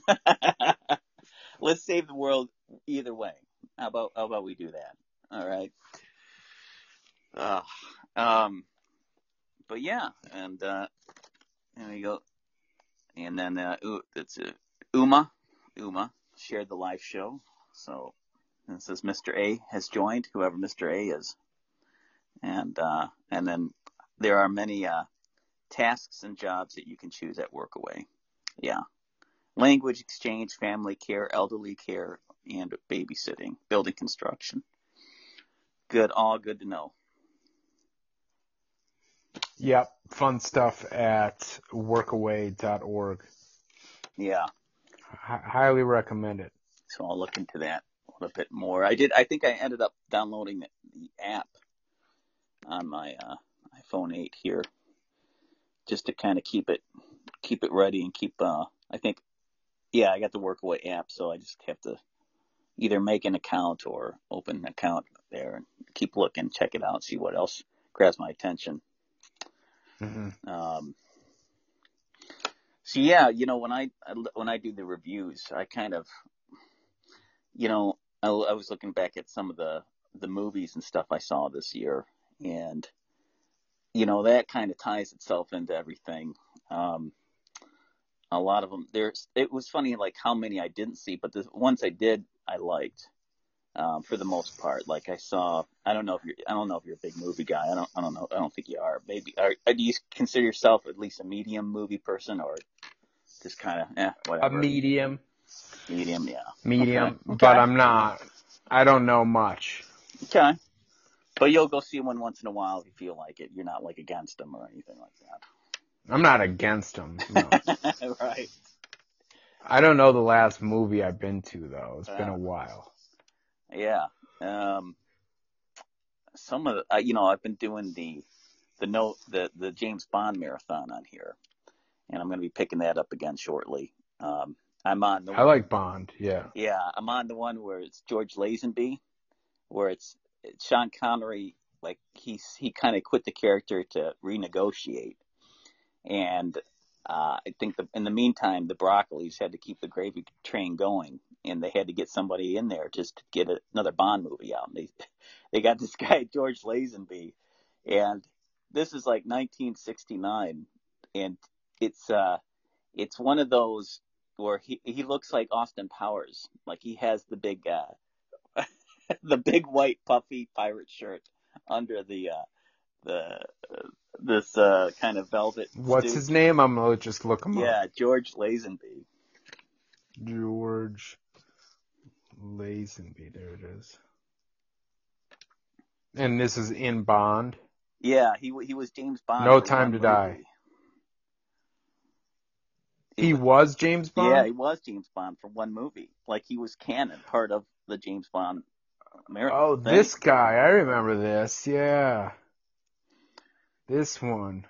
Let's save the world either way. How about how about we do that? All right. Uh, um, but yeah, and uh, there we go. And then uh, it's uh, Uma. Uma shared the live show. So it says Mr. A has joined, whoever Mr. A is. And uh, and then there are many uh, tasks and jobs that you can choose at Workaway. Yeah language exchange, family care, elderly care, and babysitting, building construction. Good, all good to know.
Yep. Fun stuff at workaway.org.
Yeah,
H- highly recommend it.
so I'll look into that a little bit more. I did. I think I ended up downloading the, the app on my uh, iPhone 8 here, just to kind of keep it keep it ready and keep. Uh, I think, yeah, I got the Workaway app, so I just have to either make an account or open an account there and keep looking, check it out, see what else grabs my attention.
hmm
Um, so yeah, you know, when I when I do the reviews, I kind of, you know, I, I was looking back at some of the the movies and stuff I saw this year, and you know that kind of ties itself into everything. Um, a lot of them, there's. It was funny, like how many I didn't see, but the ones I did, I liked. Um, for the most part, like I saw, I don't know if you're, I don't know if you're a big movie guy. I don't, I don't know. I don't think you are. Maybe, are, do you consider yourself at least a medium movie person, or just kind of, eh, whatever?
A medium.
medium, yeah.
Medium.
Okay.
But I'm not. I don't know much.
Okay. But you'll go see one once in a while if you feel like it. You're not like against them or anything like that.
I'm not against them. No.
right.
I don't know the last movie I've been to though. It's been
Uh.
a while.
Yeah. Um, some of the, uh, you know, I've been doing the, the note, the, the James Bond marathon on here, and I'm going to be picking that up again shortly. Um, I'm on the
I like Bond. Yeah.
Yeah, I'm on the one where it's George Lazenby, where it's, it's Sean Connery, like he's he kind of quit the character to renegotiate, and uh, I think the, in the meantime the Broccolis had to keep the gravy train going, and they had to get somebody in there just to get a, another Bond movie out. And they they got this guy George Lazenby, and this is like 1969, and it's uh it's one of those where he he looks like Austin Powers, like he has the big uh the big white puffy pirate shirt under the uh the uh, this uh kind of velvet.
What's
suit.
his name? I'm gonna just look him up.
Yeah, George Lazenby.
George Lazenby. There it is. And this is in Bond.
Yeah, he he was James Bond.
No Time to Die.
movie.
He was James Bond.
Yeah, he was James Bond for one movie. Like he was canon, part of the James Bond American.
Oh,
thing.
this guy. I remember this. Yeah. This one.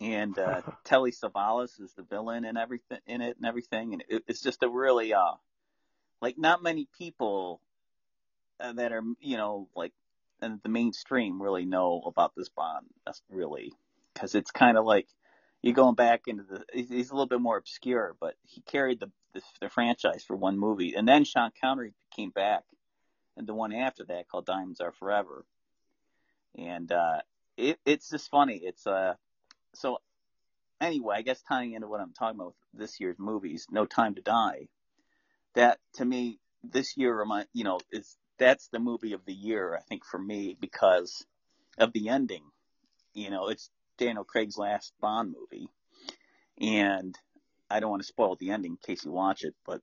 and uh, Telly Savalas is the villain and everything in it and everything, and it, it's just a really uh, like not many people uh, that are you know like in the mainstream really know about this Bond. That's really because it's kind of like you're going back into the. he's- He's a little bit more obscure, but he carried the the, the franchise for one movie, and then Sean Connery came back, and the one after that called Diamonds Are Forever, and uh, it, it's just funny. It's uh, so anyway, I guess tying into what I'm talking about with this year's movies, No Time to Die. That to me, this year remind you know is that's the movie of the year I think for me because of the ending. You know, it's Daniel Craig's last Bond movie, and I don't want to spoil the ending in case you watch it, but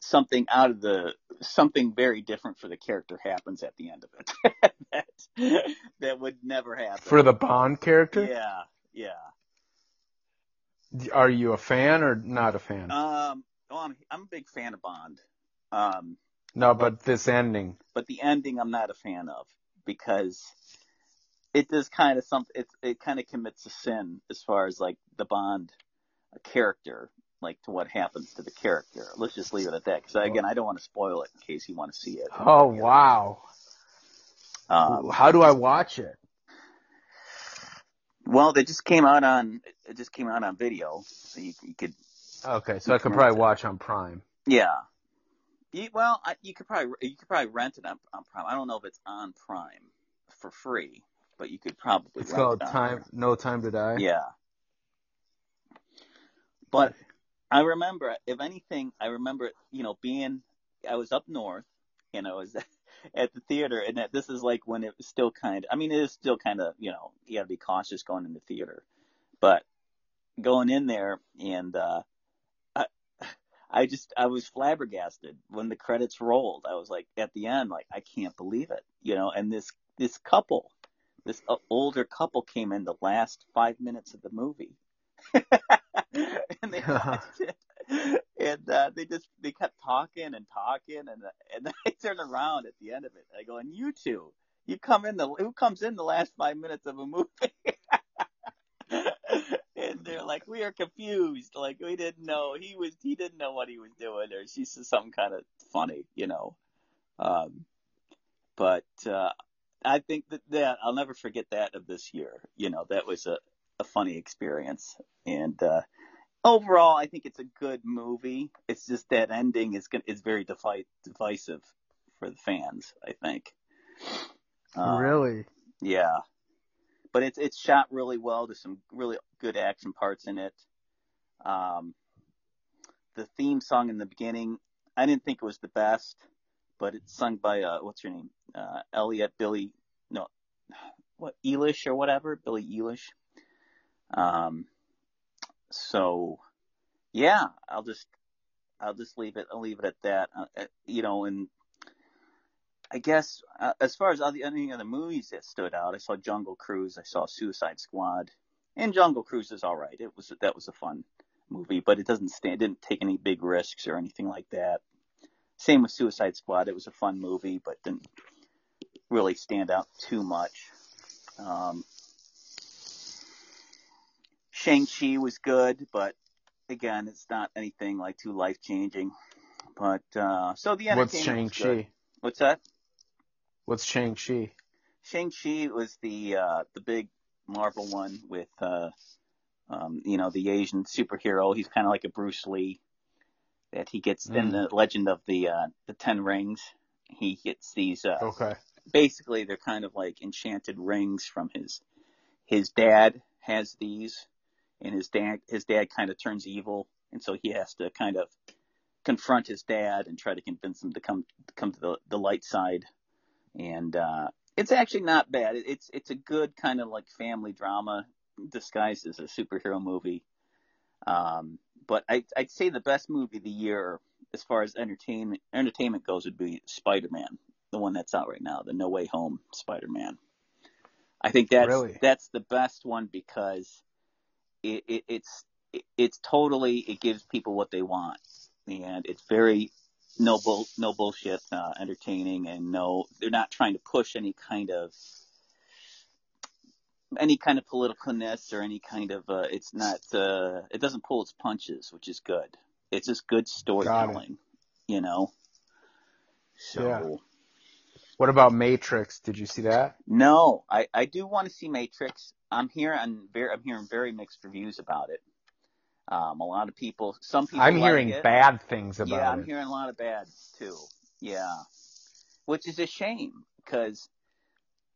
something out of the something very different for the character happens at the end of it that, that would never happen
For the Bond character?
yeah yeah
Are you a fan or not a fan?
um well, I'm I'm a big fan of Bond um
no, but this ending.
but the ending I'm not a fan of because it does kind of something it it kind of commits a sin as far as like the Bond character like to what happens to the character. Let's just leave it at that because again I don't want to spoil it in case you want to see it.
Oh wow.
Um,
How do I watch it?
well, they just came out on it just came out on video, so you, you could
Okay, so I could probably watch on Prime.
yeah. You, well, I, you could probably you could probably rent it on, on Prime. I don't know if it's on Prime for free, but you could probably
It's called
it
Time No Time to Die.
Yeah. But I remember, if anything, I remember, you know, being, I was up north and I was at the theater and that this is like when it was still kind of, I mean, it is still kind of, you know, you gotta be cautious going in the theater, but going in there and, uh, I, I just, I was flabbergasted when the credits rolled. I was like, at the end, like, I can't believe it, you know, and this, this couple, this uh, older couple came in the last five minutes of the movie. and they watched it. And uh, they just they kept talking and talking and and then I turned around at the end of it. I go, and you two, you come in the who comes in the last five minutes of a movie? and they're like, we are confused. Like we didn't know he was he didn't know what he was doing, or she's just something kind of funny, you know. Um, but uh, I think that that I'll never forget that of this year. You know, that was a a funny experience. And uh, overall, I think it's a good movie. It's just that ending is gonna, is very defi- divisive for the fans. I think. Um,
really?
Yeah, but it's it's shot really well. There's some really good action parts in it. Um, the theme song in the beginning, I didn't think it was the best, but it's sung by uh, what's her name, uh, Elliot Billy, no, what Eilish or whatever, Billie Eilish. Um, so yeah, I'll just I'll just leave it. I'll leave it at that. Uh, uh, you know, and I guess uh, as far as other any other movies that stood out, I saw Jungle Cruise, I saw Suicide Squad, and Jungle Cruise is all right. It was that was a fun movie, but it doesn't stand didn't take any big risks or anything like that. Same with Suicide Squad. It was a fun movie, but didn't really stand out too much. Um, Shang-Chi was good, but again, it's not anything like too life changing. But uh so the
What's Shang-Chi?
What's that?
What's Shang-Chi?
Shang-Chi was the uh the big Marvel one with uh um you know the Asian superhero. He's kind of like a Bruce Lee that he gets in
Mm.
the Legend of the uh the Ten Rings. He gets these uh
Okay.
basically they're kind of like enchanted rings from his his dad has these and his dad his dad kind of turns evil and so he has to kind of confront his dad and try to convince him to come come to the the light side and uh it's actually not bad it's it's a good kind of like family drama disguised as a superhero movie um but I I'd say the best movie of the year as far as entertainment entertainment goes would be Spider-Man the one that's out right now, the No Way Home Spider-Man. I think that's
Really?
that's the best one because it, it it's it, it's totally it gives people what they want, and it's very no bull no bullshit uh, entertaining, and no they're not trying to push any kind of any kind of politicalness or any kind of uh, it's not uh, it doesn't pull its punches, which is good. It's just good storytelling, you know. So.
Yeah. What about Matrix? Did you see that?
No, I, I do want to see Matrix. I'm here on very I'm hearing very mixed reviews about it. Um, a lot of people, some people.
I'm
like
hearing
it.
bad things about it.
yeah, I'm
it.
hearing a lot of bad too. Yeah, which is a shame because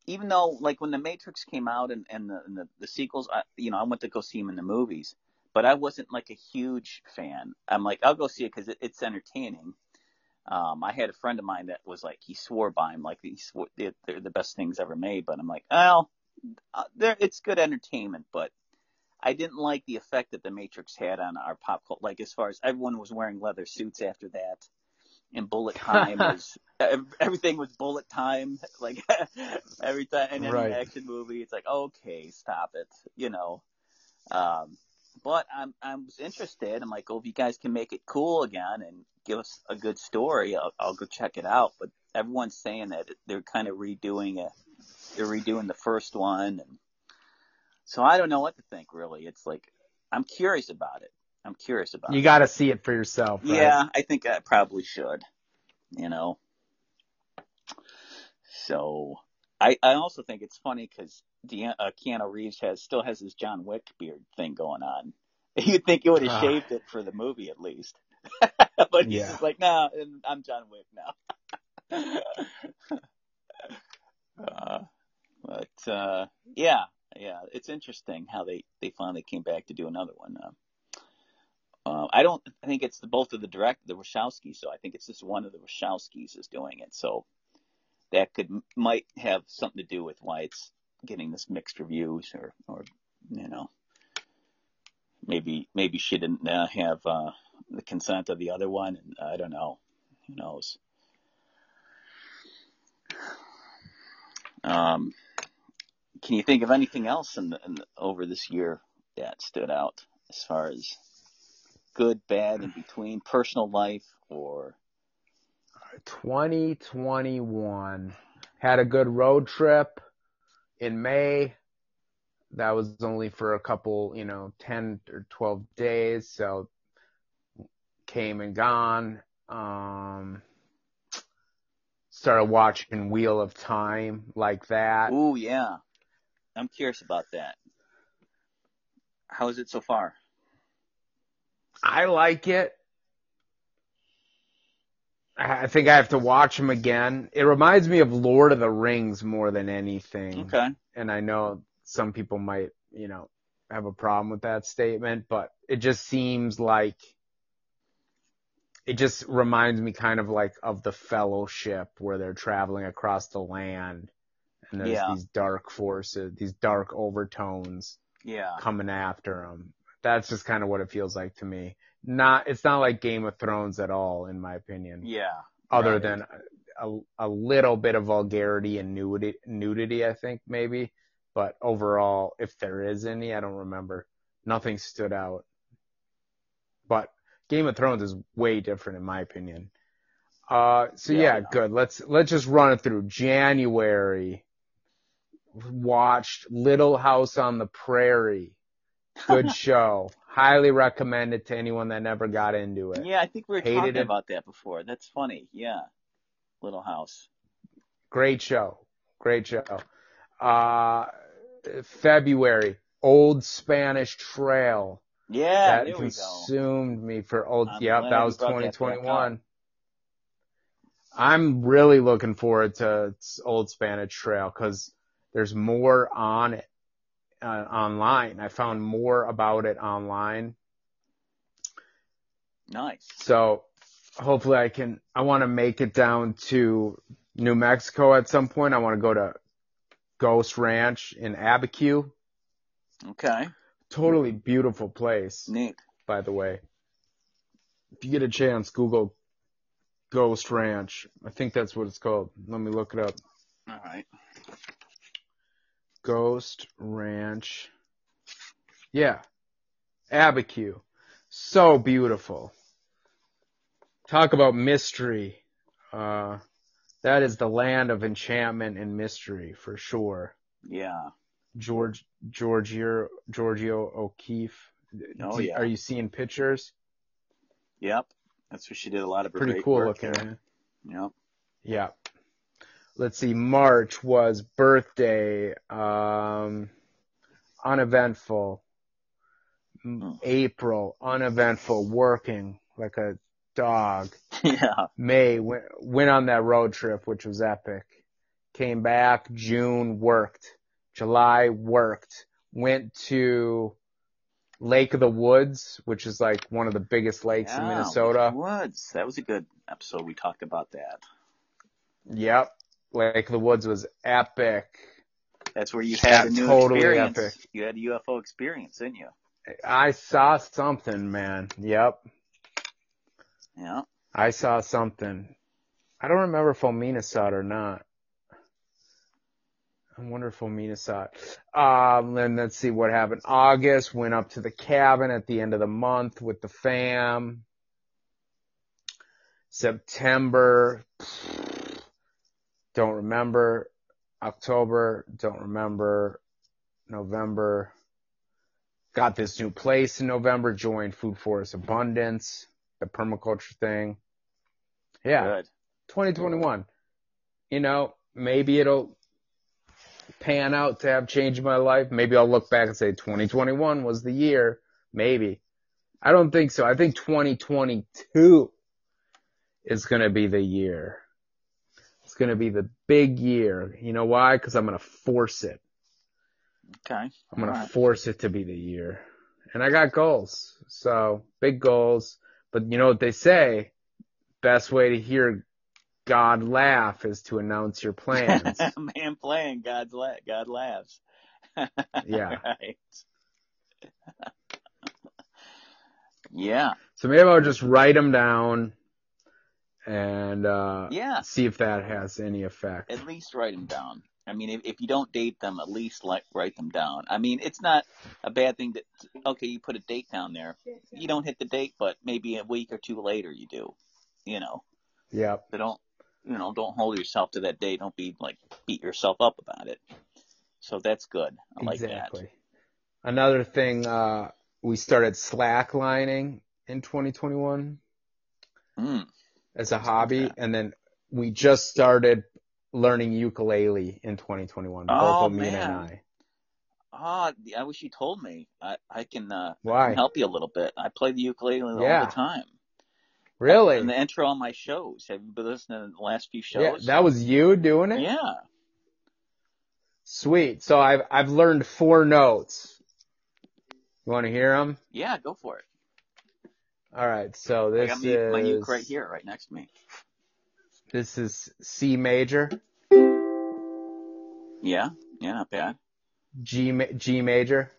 even though like when the Matrix came out and, and the and the, the sequels, I, you know, I went to go see them in the movies, but I wasn't like a huge fan. I'm like, I'll go see it because it, it's entertaining. Um, I had a friend of mine that was like, he swore by them, like he swore, they're, they're the best things ever made. But I'm like, well, uh, they're, it's good entertainment, but I didn't like the effect that the Matrix had on our pop culture. Like as far as everyone was wearing leather suits after that, and bullet time was everything was bullet time. Like every time in any
Right.
action movie, it's like okay, stop it, you know. Um, but I'm I was interested. I'm like, oh, if you guys can make it cool again and give us a good story, I'll, I'll go check it out. But everyone's saying that they're kind of redoing it. They're redoing the first one, and so I don't know what to think. Really, it's like I'm curious about it. I'm curious about it.
You got to see it for yourself. Right?
Yeah, I think I probably should. You know. So, I I also think it's funny because uh, Keanu Reeves has still has his John Wick beard thing going on. You'd think he would have
Ah.
shaved it for the movie at least, but he's
Yeah.
just like, no, and I'm John Wick now. uh, but uh, yeah, yeah, it's interesting how they they finally came back to do another one. Uh, uh, I don't I think it's the, both of the director, the Wachowskis, so I think it's just one of the Wachowskis is doing it. So that could might have something to do with why it's getting this mixed reviews, or or you know, maybe maybe she didn't uh, have uh, the consent of the other one, and I don't know. Who knows? Um, can you think of anything else in the, in the, over this year that stood out as far as good, bad, in between, personal life, or
2021 had a good road trip in May. That was only for a couple, you know, 10 or 12 days. So came and gone. Um, started watching Wheel of Time like that.
ooh, yeah, I'm curious about that. How is it so far?
I like it. I think I have to watch them again. It reminds me of Lord of the Rings more than anything.
Okay,
and I know some people might, you know, have a problem with that statement, but it just seems like it just reminds me kind of like of the fellowship where they're traveling across the land and there's
Yeah.
these dark forces, these dark overtones
yeah,
coming after them. That's just kind of what it feels like to me. Not, it's not like Game of Thrones at all, in my opinion
yeah.
other
right.
than a, a little bit of vulgarity and nudity, nudity, I think maybe. But overall, if there is any, I don't remember. Nothing stood out. But Game of Thrones is way different in my opinion. Uh, so
Yeah,
yeah, good. Let's, let's just run it through. January, watched Little House on the Prairie. Good show. Highly recommend it to anyone that never got into it.
Yeah, I think we were
Hated
talking
it.
about that before. That's funny. Yeah, Little House.
Great show. Great show. Uh, February, Old Spanish Trail.
Yeah,
that
there we go.
consumed me for old,
I'm
yep, that was
brought that
2021. I'm really looking forward to Old Spanish Trail because there's more on it, uh, online. I found more about it online.
Nice.
So hopefully I can, I want to make it down to New Mexico at some point. I want to go to Ghost Ranch in Abiquiu.
Okay.
Totally beautiful place,
Neat.
by the way. If you get a chance, Google Ghost Ranch. I think that's what it's called. Let me look it up.
All right.
Ghost Ranch. Yeah. Abiquiu. So beautiful. Talk about mystery. Uh, that is the land of enchantment and mystery for sure.
Yeah.
George, Giorgio, Giorgio O'Keeffe.
Oh, yeah.
Are you seeing pictures?
Yep. That's what she did a lot of
Pretty cool looking.
there. Yep.
Yeah. Let's see. March was birthday. Um, uneventful.
Hmm.
April, uneventful, working like a dog.
yeah.
May went, went on that road trip, which was epic. Came back. June worked. July worked. Went to Lake of the Woods, which is like one of the biggest lakes in Minnesota.
Woods. That was a good episode. We talked about that.
Yep. Lake of the Woods was epic.
That's where you
Yeah,
had a new
totally
experience.
epic.
You had a UFO experience, didn't you?
I saw something, man. Yep.
Yeah.
I saw something. I don't remember if Omina saw it or not. I wonder if saw it. Um, then let's see what happened. August went up to the cabin at the end of the month with the fam. September, don't remember. October, don't remember. November, got this new place in November, joined Food Forest Abundance, the permaculture thing. Yeah.
Good.
2021. You know, maybe it'll pan out to have changed my life. Maybe I'll look back and say 2021 was the year. Maybe. I don't think so. I think 2022 is going to be the year. It's going to be the big year. You know why? Cause I'm going to force it.
Okay.
I'm going to force it to be the year. And I got goals. So big goals. But you know what they say? Best way to hear God laugh is to announce your plans.
Man playing, God's la- God laughs.
Yeah.
right. yeah.
so maybe I'll just write them down and, uh,
Yeah.
see if that has any effect.
At least write them down. I mean, if, if you don't date them, at least like write them down. I mean, it's not a bad thing that okay, you put a date down there. You don't hit the date, but maybe a week or two later you do. You know,
Yeah.
but don't you know? Don't hold yourself to that date. Don't be like beat yourself up about it. So that's good. I like
exactly. Another thing, uh, we started slacklining in 2021.
Mm.
as a hobby.
Okay.
And then we just started learning ukulele in 2021. Both
Oh,
and
man.
I.
Ah, I wish you told me. I I can uh,
Why?
help you a little bit. I play the ukulele all the time.
Really?
And the intro on my shows. Have you been listening to the last few shows?
Yeah, that was you doing it?
yeah.
Sweet. So I've, I've learned four notes. You want to hear them?
Yeah, go for it.
All right. So
I
this
got my,
is
my uke right here, right next to me.
This is C major,
Yeah, yeah, not bad.
G G major.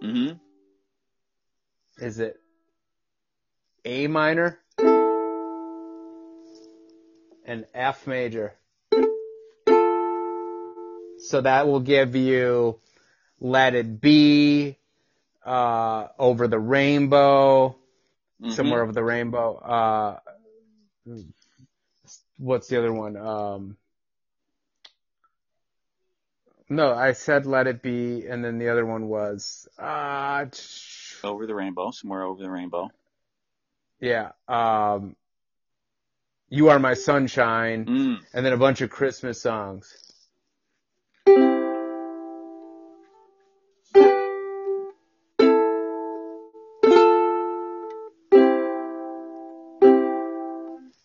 hmm
Is it A minor and F major? So that will give you Let It Be, uh, Over the Rainbow,
Mm-hmm.
somewhere over the rainbow. Uh, what's the other one? Um, no, I said let it be, and then the other one was, uh,
Over the rainbow, somewhere over the rainbow.
Yeah, um, you are my sunshine,
Mm.
and then a bunch of Christmas songs.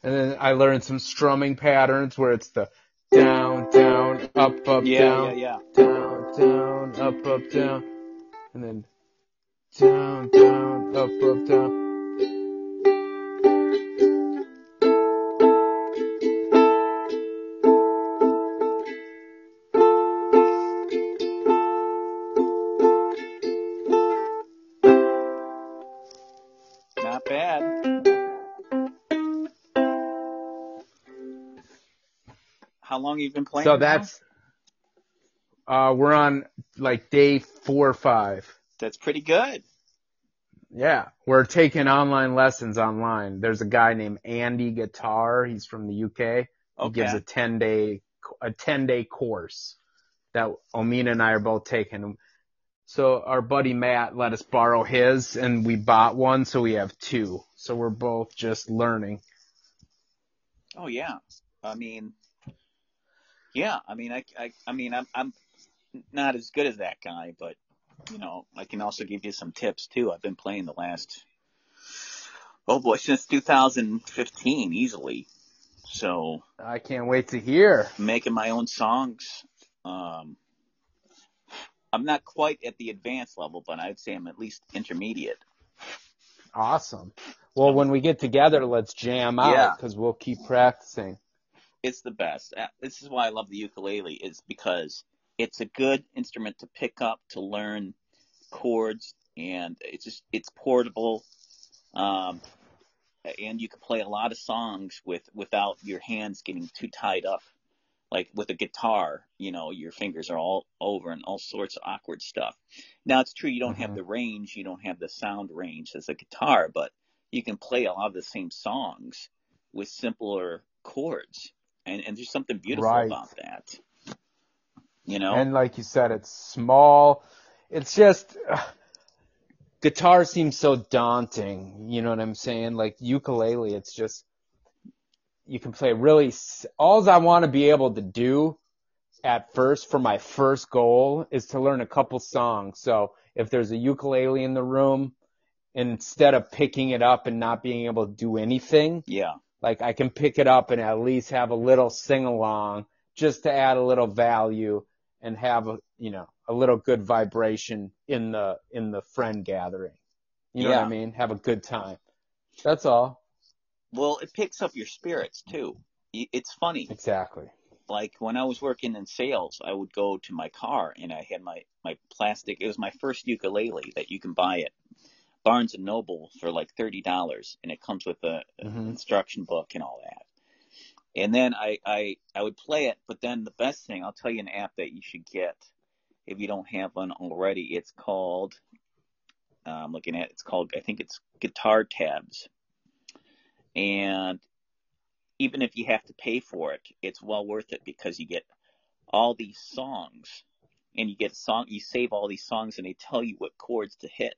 And then I learned some strumming patterns where it's the down, down, up, up,
Yeah,
down,
yeah,
down, down, up, up, down, and then down, down, up, up, down.
Long you been playing?
So
now?
that's, uh, we're on like day four or five.
that's pretty good.
Yeah, we're taking online lessons online. There's a guy named Andy Guitar. He's from the UK. He
Okay.
gives a 10 day, a 10 day course that Omina and I are both taking. So our buddy Matt let us borrow his and we bought one. So we have two. So we're both just learning.
Oh yeah. I mean, yeah. I mean, I, I, I mean, I'm, I'm not as good as that guy, but you know, I can also give you some tips too. I've been playing the last, oh boy, since 2015 easily. So
I can't wait to hear.
making my own songs. Um, I'm not quite at the advanced level, but I'd say I'm at least intermediate.
Awesome. Well, when we get together, let's jam out
Yeah.
because we'll keep practicing.
It's the best. Uh, This is why I love the ukulele is because it's a good instrument to pick up, to learn chords, and it's just, it's portable. Um, and you can play a lot of songs with, without your hands getting too tied up. Like with a guitar, you know, your fingers are all over and all sorts of awkward stuff. Now it's true you don't have
Mhm.
the range, you don't have the sound range as a guitar, but you can play a lot of the same songs with simpler chords. And and there's something beautiful
Right.
about that. You know?
And like you said, it's small. It's just guitar seems so daunting. You know what I'm saying? Like ukulele, it's just you can play really. All I want to be able to do at first for my first goal is to learn a couple songs. So if there's a ukulele in the room, instead of picking it up and not being able to do anything,
yeah.
Like I can pick it up and at least have a little sing along just to add a little value and have a you know a little good vibration in the in the friend gathering. You know what I mean? Have a good time. That's all.
Well, it picks up your spirits too. It's funny.
Exactly.
like when I was working in sales, I would go to my car and I had my my plastic. It was my first ukulele that you can buy at Barnes and Noble for like thirty dollars, and it comes with a, an
Mhm.
instruction book and all that. And then I, I I would play it, but then the best thing I'll tell you an app that you should get if you don't have one already. It's called uh, I'm looking at it's called I think it's Guitar Tabs, and even if you have to pay for it, it's well worth it because you get all these songs and you get a song, you save all these songs and they tell you what chords to hit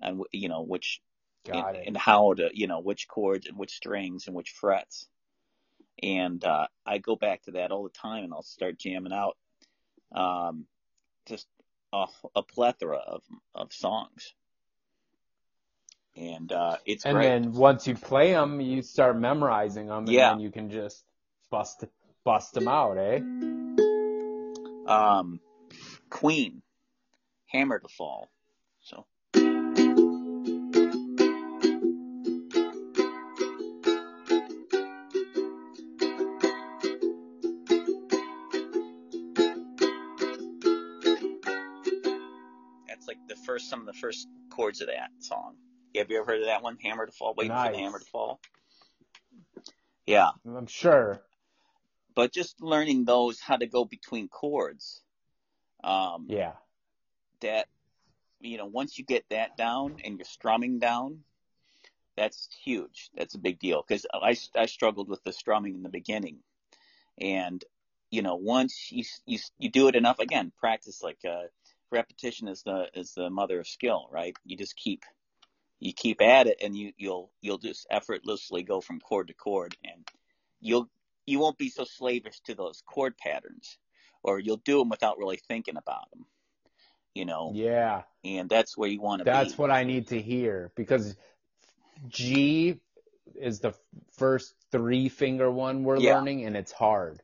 and, you know, which,
Got
and,
it.
and how to, you know, which chords and which strings and which frets. And, uh, I go back to that all the time and I'll start jamming out, um, just a, a plethora of, of songs. And, uh, it's
and
great.
then once you play them, you start memorizing them, and
Yeah.
then you can just bust bust them out, eh?
um, Queen, Hammer to Fall. First some of the first chords of that song. Have you ever heard of that one, Hammer to Fall? Waiting for the hammer to fall. Yeah,
I'm sure.
but just learning those how to go between chords. Um,
Yeah.
that you know once you get that down and you're strumming down that's huge that's a big deal because I, I struggled with the strumming in the beginning and you know once you you you do it enough again practice like uh repetition is the is the mother of skill right you just keep you keep at it and you you'll you'll just effortlessly go from chord to chord and you'll you won't be so slavish to those chord patterns or you'll do them without really thinking about them you know
Yeah.
and that's where you want to be.
That's what I need to hear because G is the first three finger one we're
Yeah.
learning and it's hard.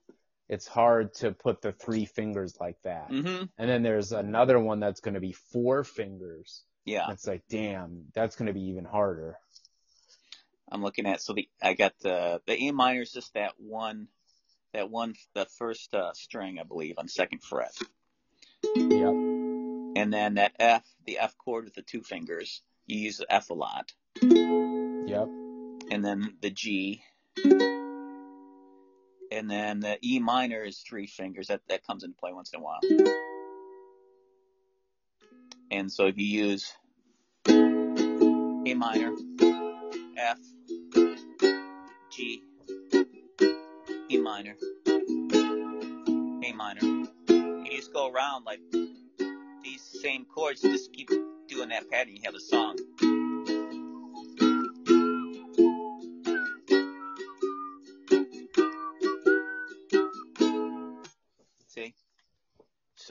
It's hard to put the three fingers like that.
hmm
And then there's another one that's going to be four fingers.
Yeah,
it's like, damn, that's going to be even harder.
I'm looking at so the I got the the A minor is just that one that one the first uh, string I believe on second fret,
Yep.
and then that F the F chord with the two fingers you use the F a lot,
Yep.
and then the G, and then the E minor is three fingers that that comes into play once in a while, and so if you use A minor, F, G, E minor, A minor. You just go around like these same chords, just keep doing that pattern, you have a song.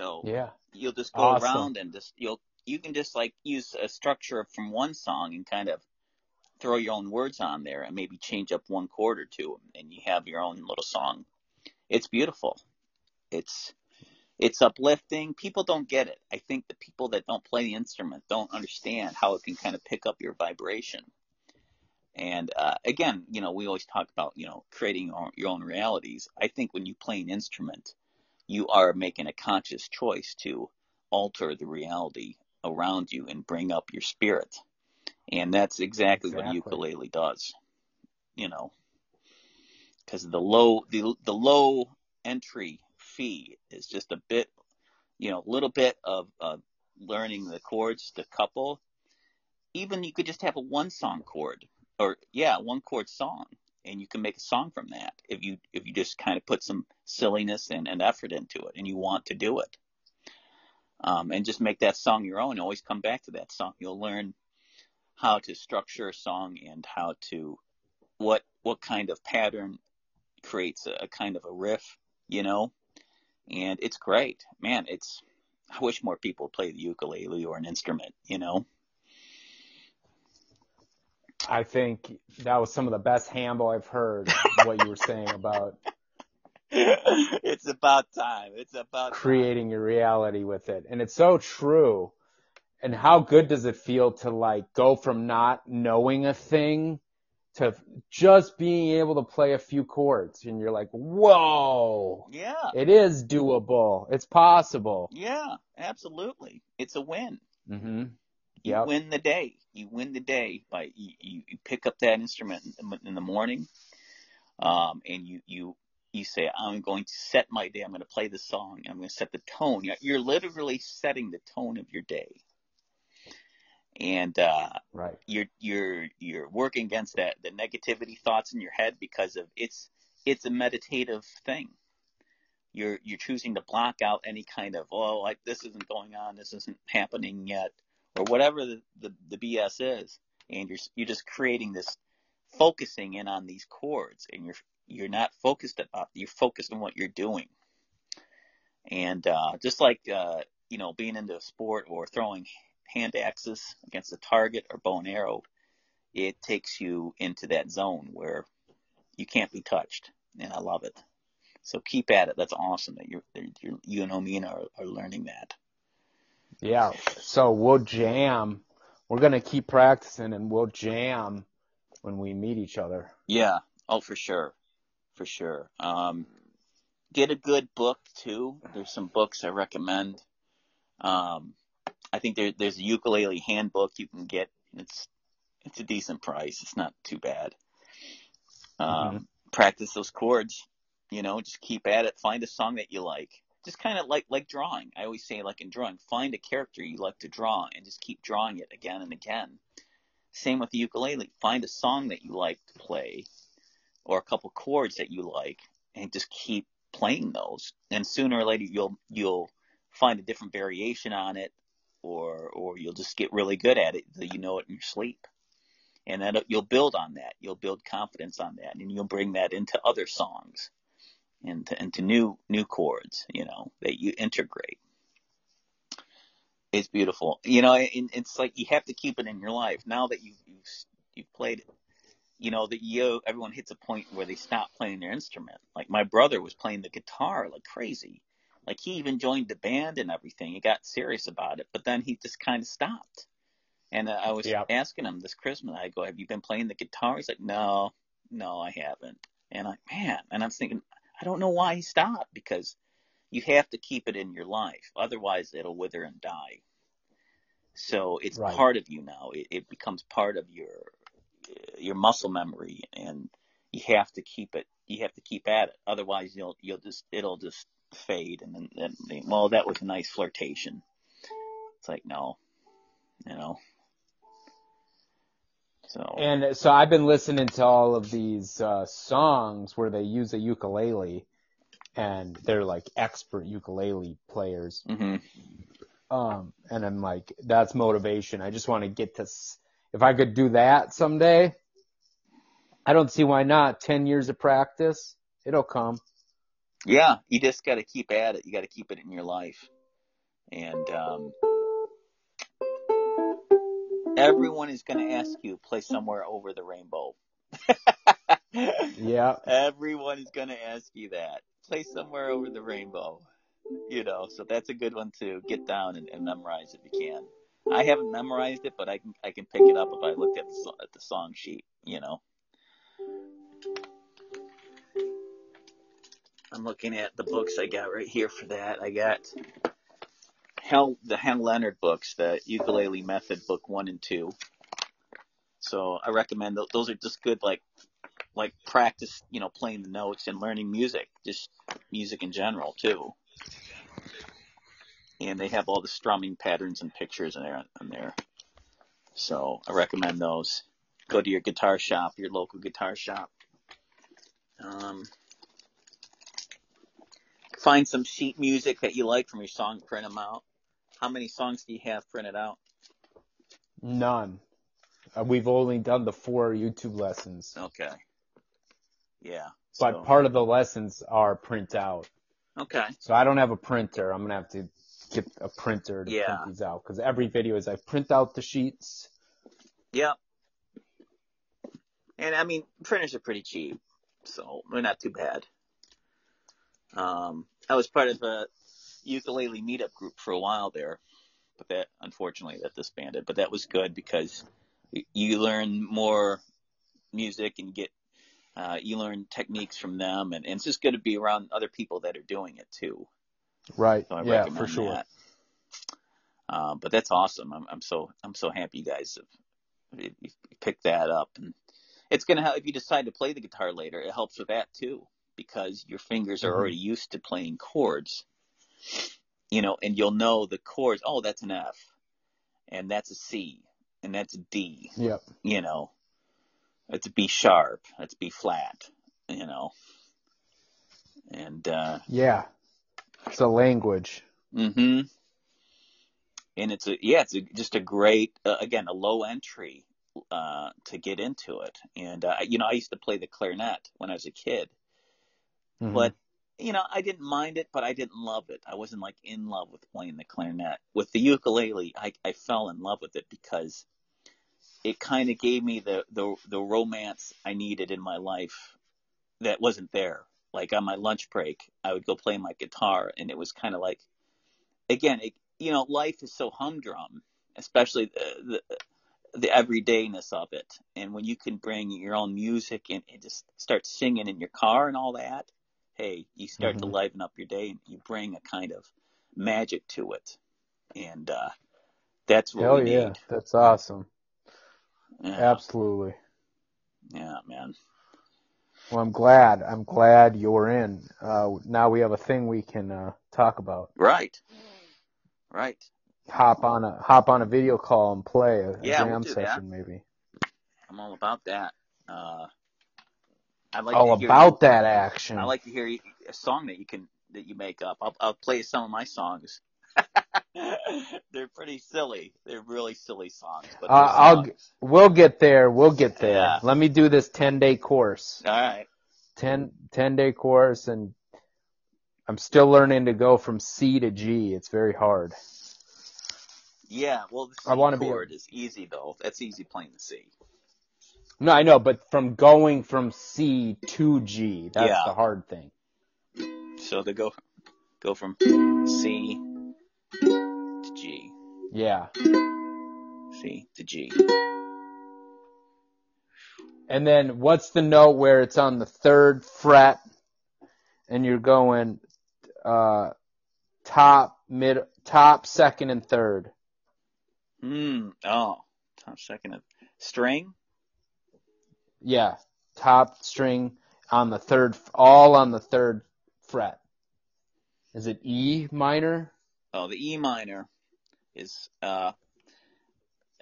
So
Yeah.
you'll just go
Awesome.
around and just you'll you can just like use a structure from one song and kind of throw your own words on there and maybe change up one chord or two and you have your own little song. It's beautiful. It's it's uplifting. People don't get it. I think the people that don't play the instrument don't understand how it can kind of pick up your vibration. And uh, again, you know, we always talk about you know creating your own, your own realities. I think when you play an instrument, you are making a conscious choice to alter the reality around you and bring up your spirit. And that's exactly, what a ukulele does. You know, because the low the the low entry fee is just a bit, you know, a little bit of uh, learning the chords, the couple. Even you could just have a one song chord, or yeah, one chord song, and you can make a song from that if you if you just kind of put some silliness and, and effort into it, and you want to do it. Um, and just make that song your own. Always come back to that song. You'll learn how to structure a song and how to what what kind of pattern creates a, a kind of a riff, you know. And it's great, man. It's I wish more people play the ukulele or an instrument, you know.
I think that was some of the best handle I've heard. what you were saying about
it's about time. It's about time.
creating your reality with it, and it's so true. And how good does it feel to like go from not knowing a thing to just being able to play a few chords, and you're like, whoa,
Yeah,
it is doable. It's possible.
yeah, absolutely. It's a win.
hmm
You
Yep.
win the day. You win the day by you, you, pick up that instrument in, the- in the morning, um, and you you you say, "I'm going to set my day. I'm going to play the song. I'm going to set the tone." You're- You're literally setting the tone of your day, and uh,
Right.
you're you're you're working against that the negativity thoughts in your head because of it's it's a meditative thing. You're you're choosing to block out any kind of oh like this isn't going on, this isn't happening yet, or whatever the the, the BS is, and you're you're just creating this focusing in on these chords, and you're you're not focused about you're focused on what you're doing, and uh, just like uh, you know being into a sport or throwing hand axes against a target or bow and arrow, it takes you into that zone where you can't be touched, and I love it. So keep at it. That's awesome that you're, you and are, are learning that.
Yeah. So we'll jam. We're gonna keep practicing, and we'll jam when we meet each other.
Yeah. Oh, for sure, for sure. Um, get a good book too. There's some books I recommend. Um, I think there, there's a ukulele handbook you can get. It's it's a decent price. It's not too bad. Um,
Mhm.
Practice those chords. You know, just keep at it. Find a song that you like. Just kind of like like drawing. I always say like in drawing, find a character you like to draw and just keep drawing it again and again. Same with the ukulele. Find a song that you like to play or a couple chords that you like and just keep playing those. And sooner or later you'll you'll find a different variation on it or or you'll just get really good at it that you know it in your sleep. And then you'll build on that. You'll build confidence on that and you'll bring that into other songs and to, into new new chords, you know, that you integrate. It's beautiful. You know, and it's like you have to keep it in your life. Now that you've you've, you've played it, you know that you everyone hits a point where they stop playing their instrument. Like my brother was playing the guitar like crazy. Like he even joined the band and everything. He got serious about it, but then he just kind of stopped. And uh, I was
Yep.
asking him this Christmas. I go, "Have you been playing the guitar?" He's like, "No, no, I haven't." And I, man, and I'm thinking, I don't know why he stopped because you have to keep it in your life, otherwise it'll wither and die. So it's
Right.
part of you now. It, it becomes part of your your muscle memory, and you have to keep it. You have to keep at it. Otherwise, you'll you'll just it'll just fade, and then, then well, that was a nice flirtation. It's like no, you know. So
And so I've been listening to all of these uh, songs where they use a ukulele, and they're like expert ukulele players.
hmm
Um, and I'm like, that's motivation. I just want to get to. s- If I could do that someday, I don't see why not. Ten years of practice, it'll come.
yeah, you just got to keep at it. You got to keep it in your life. And um, everyone is going to ask you play somewhere over the rainbow.
Yeah.
Everyone is going to ask you that. Play somewhere over the rainbow. You know, so that's a good one to get down and, and memorize if you can. I haven't memorized it, but I can I can pick it up if I looked at the, at the song sheet. You know. I'm looking at the books I got right here for that. I got Hal the Hal Leonard books, the Ukulele Method book one and two. So I recommend those. Those are just good, like like practice, you know, playing the notes and learning music, just music in general too. And they have all the strumming patterns and pictures in there. In there. So I recommend those. Go to your guitar shop, your local guitar shop. Um, find some sheet music that you like from your song, print them out. How many songs do you have printed out?
None. Uh, we've only done the four YouTube lessons,
Okay. Yeah.
but
so-
part of the lessons are print out.
okay.
So I don't have a printer. I'm gonna have to get a printer to
Yeah.
print these out because every video is I print out the sheets.
Yep. And I mean, printers are pretty cheap, so they're not too bad. Um, I was part of a ukulele meetup group for a while there, but that unfortunately that disbanded. But that was good because you learn more music and get uh, you learn techniques from them, and, and it's just good to be around other people that are doing it too.
Right.
So I
yeah, for sure.
that. Um, but that's awesome. I'm, I'm so I'm so happy you guys have you, you picked that up, and it's gonna help if you decide to play the guitar later. It helps with that too because your fingers are
Mhm.
already used to playing chords, you know, and you'll know the chords. Oh, that's an F, and that's a C, and that's a D.
Yep.
You know, it's a B sharp, that's B flat. You know, and uh,
Yeah. It's a language.
Mm-hmm. And it's a yeah, it's a, just a great uh, again a low entry uh, to get into it. And uh, you know, I used to play the clarinet when I was a kid,
Mhm.
but you know, I didn't mind it, but I didn't love it. I wasn't like in love with playing the clarinet. With the ukulele, I, I fell in love with it because it kind of gave me the, the the romance I needed in my life that wasn't there. Like on my lunch break, I would go play my guitar, and it was kind of like, again, it, you know, life is so humdrum, especially the, the the everydayness of it. And when you can bring your own music and, and just start singing in your car and all that, hey, you start to
Mhm.
liven up your day and you bring a kind of magic to it. And uh, that's what
Hell
we
yeah.
need.
That's awesome.
Yeah,
Absolutely.
yeah, man.
Well, I'm glad. I'm glad you're in. Uh, now we have a thing we can uh, talk about.
Right, right.
Hop on a hop on a video call and play a, a
Yeah, we'll
jam
do
session, maybe.
I'm all about that. Uh, I like
All
to hear,
about that action.
I like to hear a song that you can that you make up. I'll, I'll play some of my songs. They're pretty silly. They're really silly songs. But
Uh,
they're
I'll- We'll get there. We'll get there.
Yeah.
Let me do this 10 day course.
All right.
10, 10 day course and I'm still learning to go from C to G. It's very hard.
Yeah. Well, the C
I wanna be a-
is easy though. That's easy playing the C.
No, I know, but from going from C to G, that's
Yeah.
the hard thing.
So they go go from C to G,
Yeah.
C to G.
And then what's the note where it's on the third fret and you're going uh top mid top second and third.
Hmm. Oh, top second of string.
Yeah. Top string on the third all on the third fret. Is it E minor?
Oh, the E minor is uh.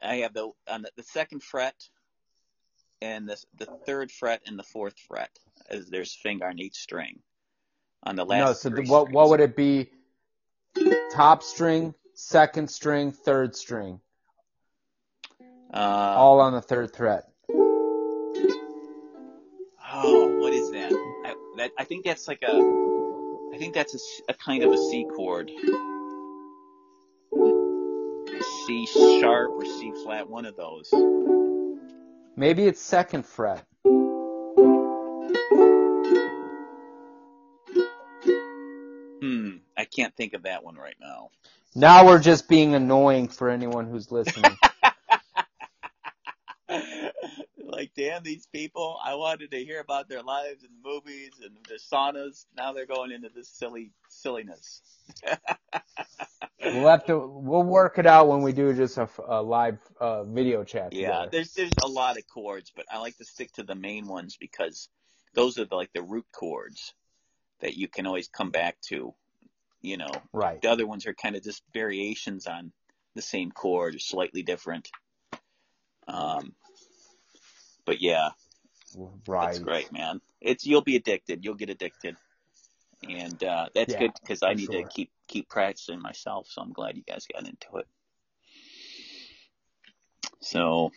I have the on the, the second fret and the the third fret and the fourth fret as there's finger on each string. On the last
no, so what what would it be? Top string, second string, third string.
Uh,
All on the third fret.
That I think that's like a. I think that's a kind of a C chord. C sharp or C flat, one of those.
Maybe it's second fret.
Hmm, I can't think of that one right now.
Now we're just being annoying for anyone who's listening.
like, damn, these people, I wanted to hear about their lives and movies and their saunas. Now they're going into this silly silliness.
we'll have to, we'll work it out when we do just a, a live uh, video chat.
Yeah,
together.
there's there's a lot of chords, but I like to stick to the main ones because those are the, like the root chords that you can always come back to. You know,
right.
the other ones are kind of just variations on the same chord, or slightly different. Um, but yeah,
Right.
that's great, man. It's you'll be addicted. You'll get addicted, and uh, that's
Yeah,
good because I need
sure.
to keep keep practicing myself. So I'm glad you guys got into it. So,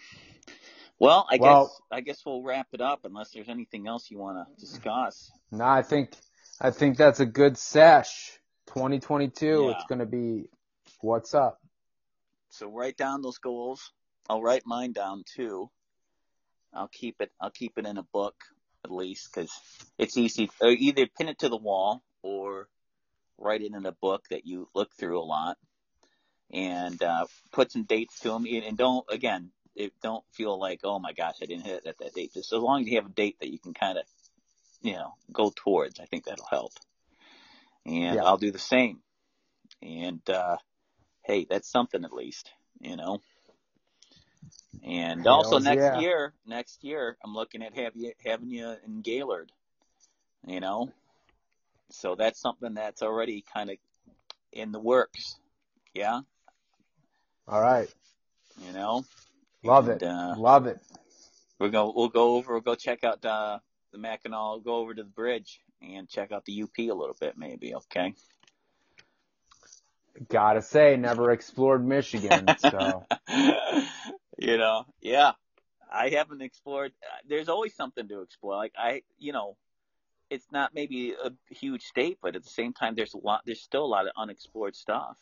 well, I
Well-
guess I guess we'll wrap it up unless there's anything else you want to discuss.
No, I think, I think that's a good sesh. 2022,
Yeah.
it's going to be what's up.
So write down those goals. I'll write mine down too. I'll keep it. I'll keep it in a book at least because it's easy. Or either pin it to the wall or write it in a book that you look through a lot, and uh, put some dates to them. And don't again, it, don't feel like oh my gosh, I didn't hit it at that date. Just as long as you have a date that you can kind of, you know, go towards. I think that'll help. And
Yeah.
I'll do the same. And uh, hey, that's something at least, you know. And also next
yeah.
year, next year, I'm looking at have you, having you in Gaylord, you know. So that's something that's already kind of in the works, yeah,
All right.
you know.
Love
And,
it.
Uh,
Love it.
we're go we'll go over we'll go check out uh, the Mackinac, go over to the bridge and check out the UP a little bit maybe, okay?
Gotta say, never explored Michigan, so.
you know, yeah. I haven't explored. uh, There's always something to explore. Like I, you know, it's not maybe a huge state, but at the same time, there's a lot. There's still a lot of unexplored stuff.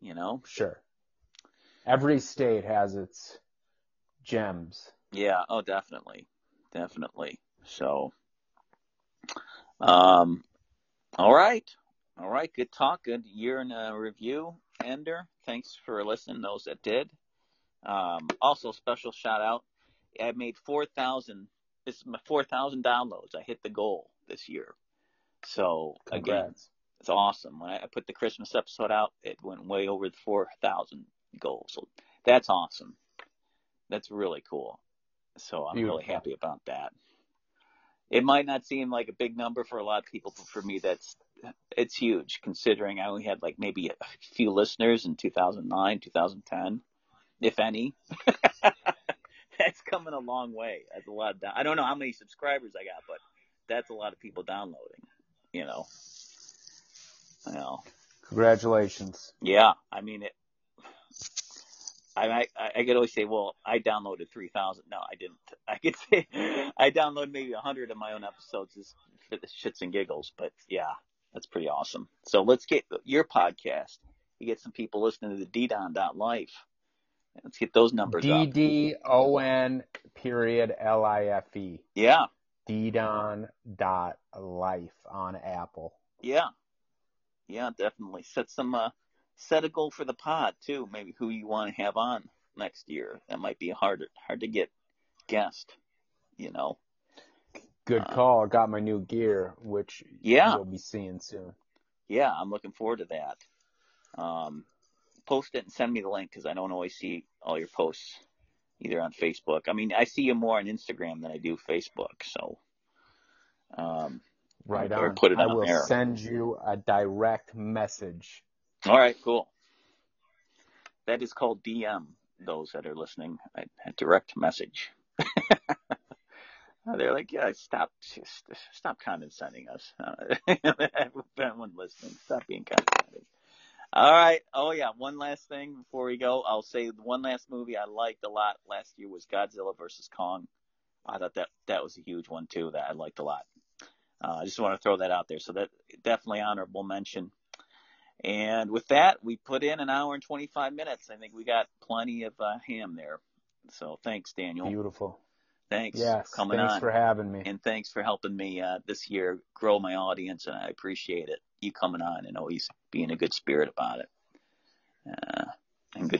You know.
Sure. Every state has its gems.
Yeah. Oh, definitely, definitely. So, um, all right, all right. Good talk. Good year in a review, Ender. Thanks for listening. Those that did. Um, also, special shout out. I made four thousand. This is my four thousand downloads. I hit the goal this year. So again,
Congrats.
it's awesome. When I I put the Christmas episode out, it went way over the 4,000 goal. So that's awesome. That's really cool. So I'm really happy about that. It might not seem like a big number for a lot of people, but for me, that's it's huge considering I only had like maybe a few listeners in 2009, 2010, if any. that's coming a long way. That's a lot. Of down- I don't know how many subscribers I got, but that's a lot of people downloading. You know. You know.
Congratulations.
Yeah, I mean it. I I I could always say, well, I downloaded three thousand. No, I didn't. I could say I downloaded maybe a hundred of my own episodes just for the shits and giggles. But yeah, that's pretty awesome. So let's get your podcast. You get some people listening to the D-Don Life. Let's get those numbers
D. D O N period L I F E.
Yeah,
Ddon dot life on Apple.
yeah, yeah, definitely. Set some uh, set a goal for the pod too. Maybe who you want to have on next year. That might be hard hard to get guest. You know.
Good
Uh,
call. Got my new gear, which
Yeah.
you'll be seeing soon.
yeah, I'm looking forward to that. Um, post it and send me the link because I don't always see all your posts either on Facebook. I mean, I see you more on Instagram than I do Facebook. So, um,
Right on.
put it
I
on
will
there.
send you a direct message.
all right, cool. That is called DM. Those that are listening, a, a direct message. They're like, yeah, stop, just stop condescending us. Everyone listening, stop being condescending. All right. Oh yeah. One last thing before we go, I'll say one last movie I liked a lot last year was Godzilla versus Kong. I thought that that was a huge one too that I liked a lot. Uh, I just want to throw that out there. So that definitely honorable mention. And with that, we put in an hour and 25 minutes. I think we got plenty of uh, ham there. So thanks, Daniel.
Beautiful.
Thanks
yes,
for coming
thanks
on.
Thanks for having me.
And thanks for helping me uh, this year grow my audience, and I appreciate it you coming on and always being a good spirit about it. Uh, and good